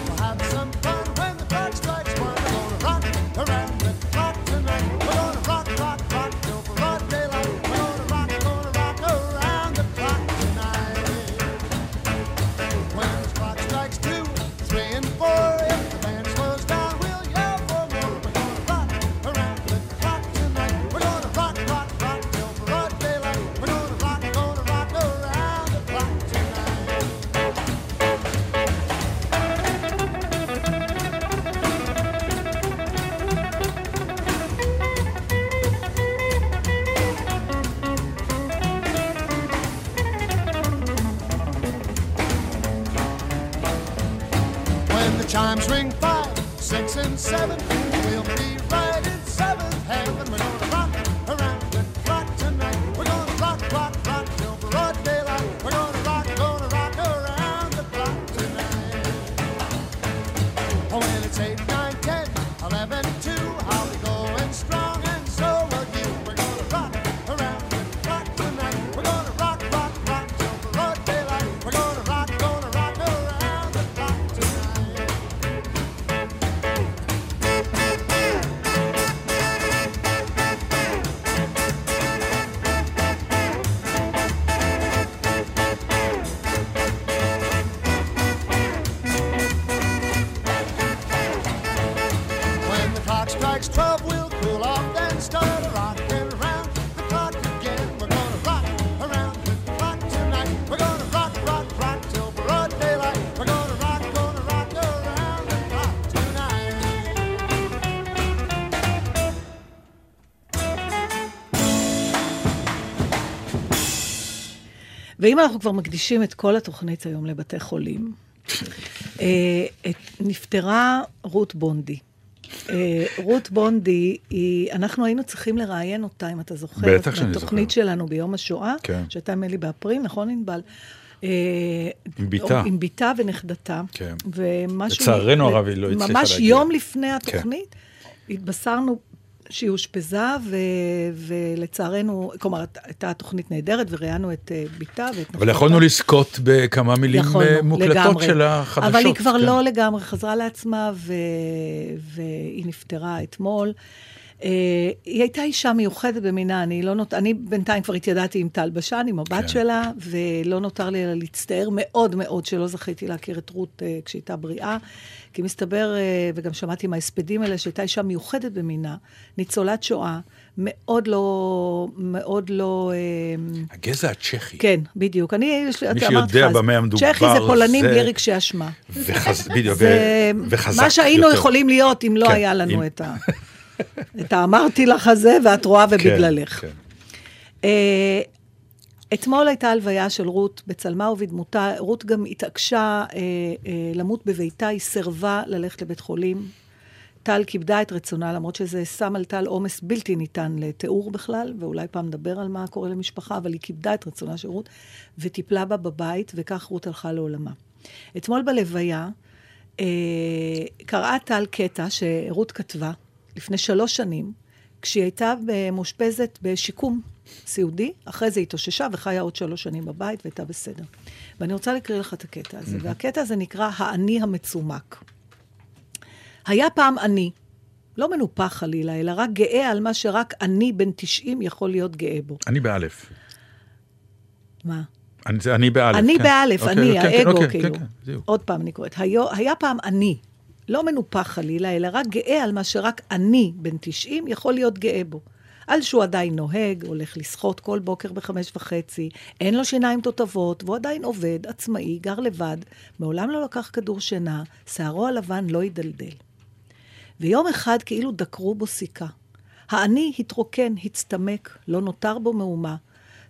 ואם אנחנו כבר מקדישים את כל התוכנית היום לבתי חולים, אה, נפטרה רות בונדי. אה, רות בונדי, היא, אנחנו היינו צריכים לראיין אותה, אם אתה זוכר, בטח שאני בתוכנית זוכר. שלנו ביום השואה, כן. שהייתה נדמה לי באפריל, נכון ענבל? אה, עם בתה. עם בתה ונכדתה. כן. ומשהו... לצערנו הרב, היא לא הצליחה ממש להגיע. יום לפני כן. התוכנית, התבשרנו שהיא אושפזה, ו... ולצערנו, כלומר, הייתה תוכנית נהדרת, וראיינו את אה, בתה ואת. אבל יכולנו לזכות בכמה מילים יכולנו, אה, מוקלטות לגמרי. של החדשות. אבל היא כבר כן. לא לגמרי חזרה לעצמה, ו... והיא נפטרה אתמול. אה, היא הייתה אישה מיוחדת במינה, אני לא נות... אני בינתיים כבר התיידעתי עם טל בשן, עם הבת כן. שלה, ולא נותר לי אלא להצטער מאוד מאוד שלא זכיתי להכיר את רות אה, כשהייתה בריאה. כי מסתבר, אה, וגם שמעתי מההספדים האלה, שהייתה אישה מיוחדת במינה, ניצולת שואה, מאוד לא... מאוד לא... אה, הגזע הצ'כי. כן, בדיוק. אני, יש לי- מי אתה אמרת שיודע במה המדובר, צ'כי זה פולנים זה- בלי רגשי אשמה. וחז... בדיוק. וחזק מה שהיינו יותר. יכולים להיות אם לא כן, היה לנו אם- את ה... את האמרתי לך הזה, ואת רואה כן, ובגללך. כן. אה, אתמול הייתה הלוויה של רות בצלמה ובדמותה. רות גם התעקשה אה, אה, למות בביתה, היא סירבה ללכת לבית חולים. טל כיבדה את רצונה, למרות שזה שם על טל עומס בלתי ניתן לתיאור בכלל, ואולי פעם נדבר על מה קורה למשפחה, אבל היא כיבדה את רצונה של רות, וטיפלה בה בבית, וכך רות הלכה לעולמה. אתמול בלוויה אה, קראה טל קטע שרות כתבה לפני שלוש שנים, כשהיא הייתה מאושפזת בשיקום סיעודי, אחרי זה היא התאוששה וחיה עוד שלוש שנים בבית והייתה בסדר. ואני רוצה להקריא לך את הקטע הזה, והקטע הזה נקרא האני המצומק. היה פעם אני, לא מנופח חלילה, אלא רק גאה על מה שרק אני בן 90 יכול להיות גאה בו. אני באלף. מה? אני, זה אני באלף. אני כן. באלף, אוקיי, אני, אוקיי, האגו, אוקיי, כאילו. כן, כן. עוד פעם אני קוראת. היה, היה פעם אני, לא מנופח חלילה, אלא רק גאה על מה שרק אני, בן 90, יכול להיות גאה בו. על שהוא עדיין נוהג, הולך לשחות כל בוקר בחמש וחצי, אין לו שיניים תותבות, והוא עדיין עובד, עצמאי, גר לבד, מעולם לא לקח כדור שינה, שערו הלבן לא הידלדל. ויום אחד כאילו דקרו בו סיכה. האני התרוקן, הצטמק, לא נותר בו מאומה.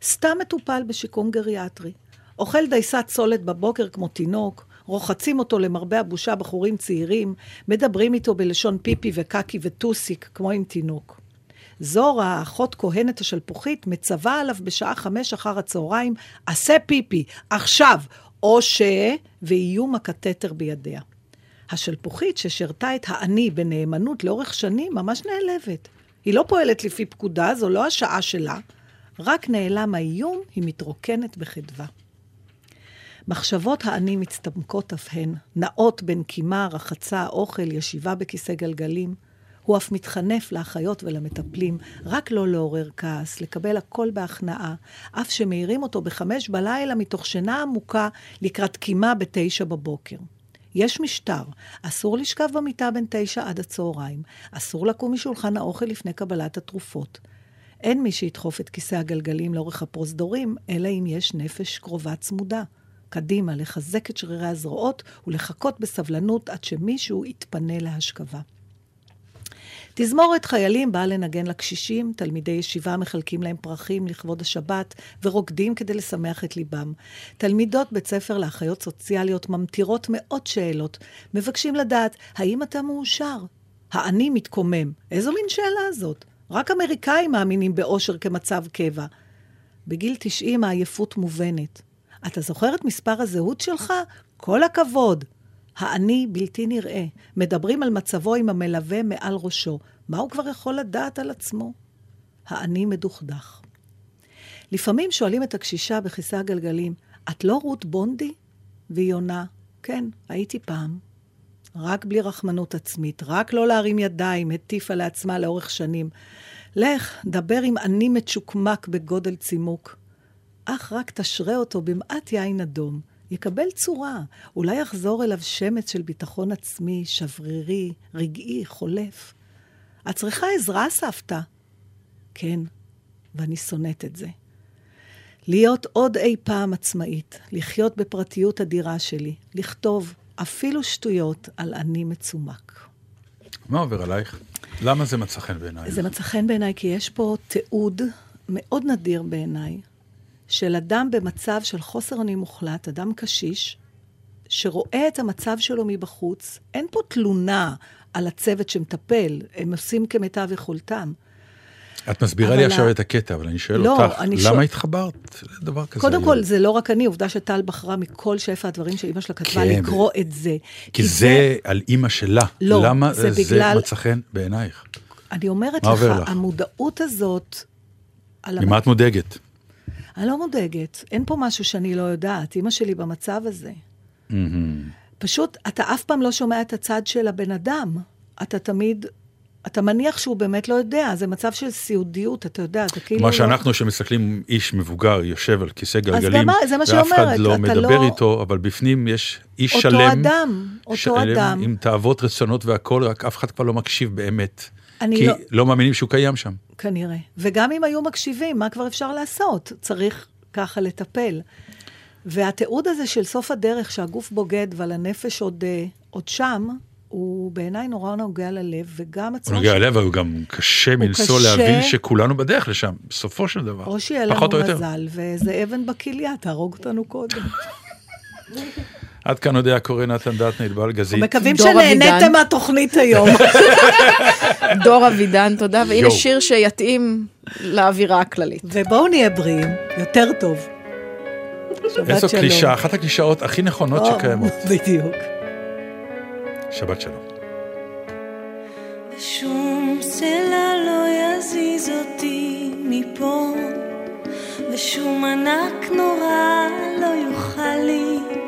סתם מטופל בשיקום גריאטרי. אוכל דייסת סולת בבוקר כמו תינוק, רוחצים אותו למרבה הבושה בחורים צעירים, מדברים איתו בלשון פיפי וקקי וטוסיק, כמו עם תינוק. זורה, האחות כהנת השלפוחית, מצווה עליו בשעה חמש אחר הצהריים, עשה פיפי, עכשיו, או ש... ואיום הקתטר בידיה. השלפוחית ששירתה את האני בנאמנות לאורך שנים ממש נעלבת. היא לא פועלת לפי פקודה, זו לא השעה שלה, רק נעלם האיום, היא מתרוקנת בחדווה. מחשבות האני מצטמקות אף הן, נעות בין קימה, רחצה, אוכל, ישיבה בכיסא גלגלים. הוא אף מתחנף לאחיות ולמטפלים, רק לא לעורר כעס, לקבל הכל בהכנעה, אף שמעירים אותו בחמש בלילה מתוך שינה עמוקה לקראת קימה בתשע בבוקר. יש משטר, אסור לשכב במיטה בין תשע עד הצהריים, אסור לקום משולחן האוכל לפני קבלת התרופות. אין מי שידחוף את כיסא הגלגלים לאורך הפרוזדורים, אלא אם יש נפש קרובה צמודה. קדימה, לחזק את שרירי הזרועות ולחכות בסבלנות עד שמישהו יתפנה להשכבה. תזמורת חיילים באה לנגן לקשישים, תלמידי ישיבה מחלקים להם פרחים לכבוד השבת ורוקדים כדי לשמח את ליבם. תלמידות בית ספר לאחיות סוציאליות ממטירות מאות שאלות, מבקשים לדעת, האם אתה מאושר? האני מתקומם. איזו מין שאלה זאת? רק אמריקאים מאמינים באושר כמצב קבע. בגיל 90 העייפות מובנת. אתה זוכר את מספר הזהות שלך? כל הכבוד. האני בלתי נראה. מדברים על מצבו עם המלווה מעל ראשו. מה הוא כבר יכול לדעת על עצמו? האני מדוכדך. לפעמים שואלים את הקשישה בכיסא הגלגלים, את לא רות בונדי? והיא עונה, כן, הייתי פעם. רק בלי רחמנות עצמית, רק לא להרים ידיים, הטיפה לעצמה לאורך שנים. לך, דבר עם אני מצ'וקמק בגודל צימוק. אך רק תשרה אותו במעט יין אדום. יקבל צורה, אולי יחזור אליו שמץ של ביטחון עצמי, שברירי, רגעי, חולף. את צריכה עזרה, סבתא? כן, ואני שונאת את זה. להיות עוד אי פעם עצמאית, לחיות בפרטיות אדירה שלי, לכתוב אפילו שטויות על אני מצומק. מה עובר עלייך? למה זה מצא חן בעינייך? זה מצא חן בעיניי כי יש פה תיעוד מאוד נדיר בעיניי, של אדם במצב של חוסר אונים מוחלט, אדם קשיש, שרואה את המצב שלו מבחוץ. אין פה תלונה על הצוות שמטפל, הם עושים כמיטב יכולתם. את מסבירה לי ה- עכשיו את הקטע, אבל אני שואל לא, אותך, אני למה שואל- התחברת לדבר כזה? קודם היום? כל, זה לא רק אני, עובדה שטל בחרה מכל שפע הדברים שאימא שלה כתבה כן. לקרוא את זה. כי זה על אימא שלה. לא, למה זה זה בגלל- מצא חן בעינייך? אני אומרת לך, לך? המודעות הזאת... ממה את מודאגת? אני לא מודאגת, אין פה משהו שאני לא יודעת. אימא שלי במצב הזה. פשוט, אתה אף פעם לא שומע את הצד של הבן אדם. אתה תמיד, אתה מניח שהוא באמת לא יודע, זה מצב של סיעודיות, אתה יודע, אתה כאילו... כמו לא- שאנחנו שמסתכלים איש מבוגר יושב על כיסא גם גלגלים, מה- זה מה ואף אחד שאומרת, לא מדבר לא- איתו, אבל בפנים יש איש אותו שלם. אדם, אותו שלם אדם. עם תאוות, רצונות והכול, רק אף אחד כבר לא מקשיב באמת. אני כי לא- לא מאמינים שהוא קיים שם. כנראה. וגם אם היו מקשיבים, מה כבר אפשר לעשות? צריך ככה לטפל. והתיעוד הזה של סוף הדרך, שהגוף בוגד אבל הנפש עוד, אה, עוד שם, הוא בעיניי נורא נוגע ללב, וגם הוא הצורה נוגע ללב, אבל הוא גם קשה מנסוע קשה. להבין שכולנו בדרך לשם, בסופו של דבר. או שיהיה לנו. מזל, ואיזה אבן בכליה, תהרוג אותנו קודם. [LAUGHS] עד כאן יודע קורא נתן דטנר, ענבל גזית. מקווים שנהניתם. מהתוכנית היום. [LAUGHS] דור אבידן, תודה, והנה. שיר שיתאים לאווירה הכללית. ובואו נהיה בריאים, יותר טוב. איזו. קלישה, אחת הקלישאות הכי נכונות שקיימות. [LAUGHS] בדיוק. שבת שלום. שום סלע לא יזיז אותי מפה, ושום ענק נורא לא יוכל לי.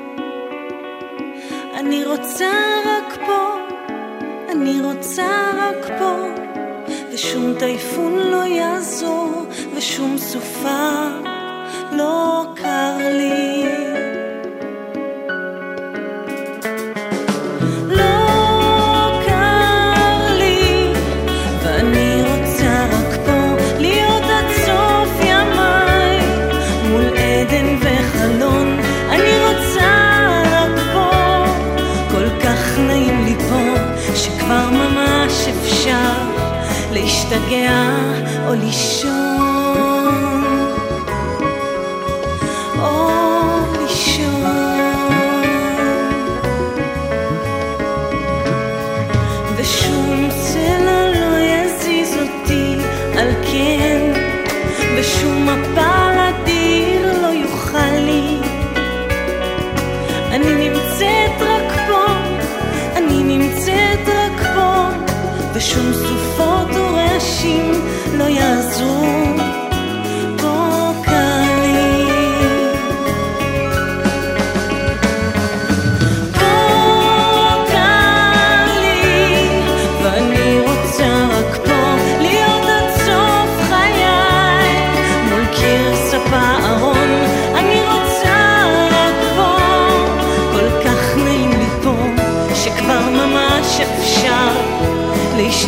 אני רוצה רק פה, אני רוצה רק פה, ושום טייפון לא יעזור, ושום סופה לא להשתגע או לישון.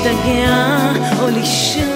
להשתגע או לישון.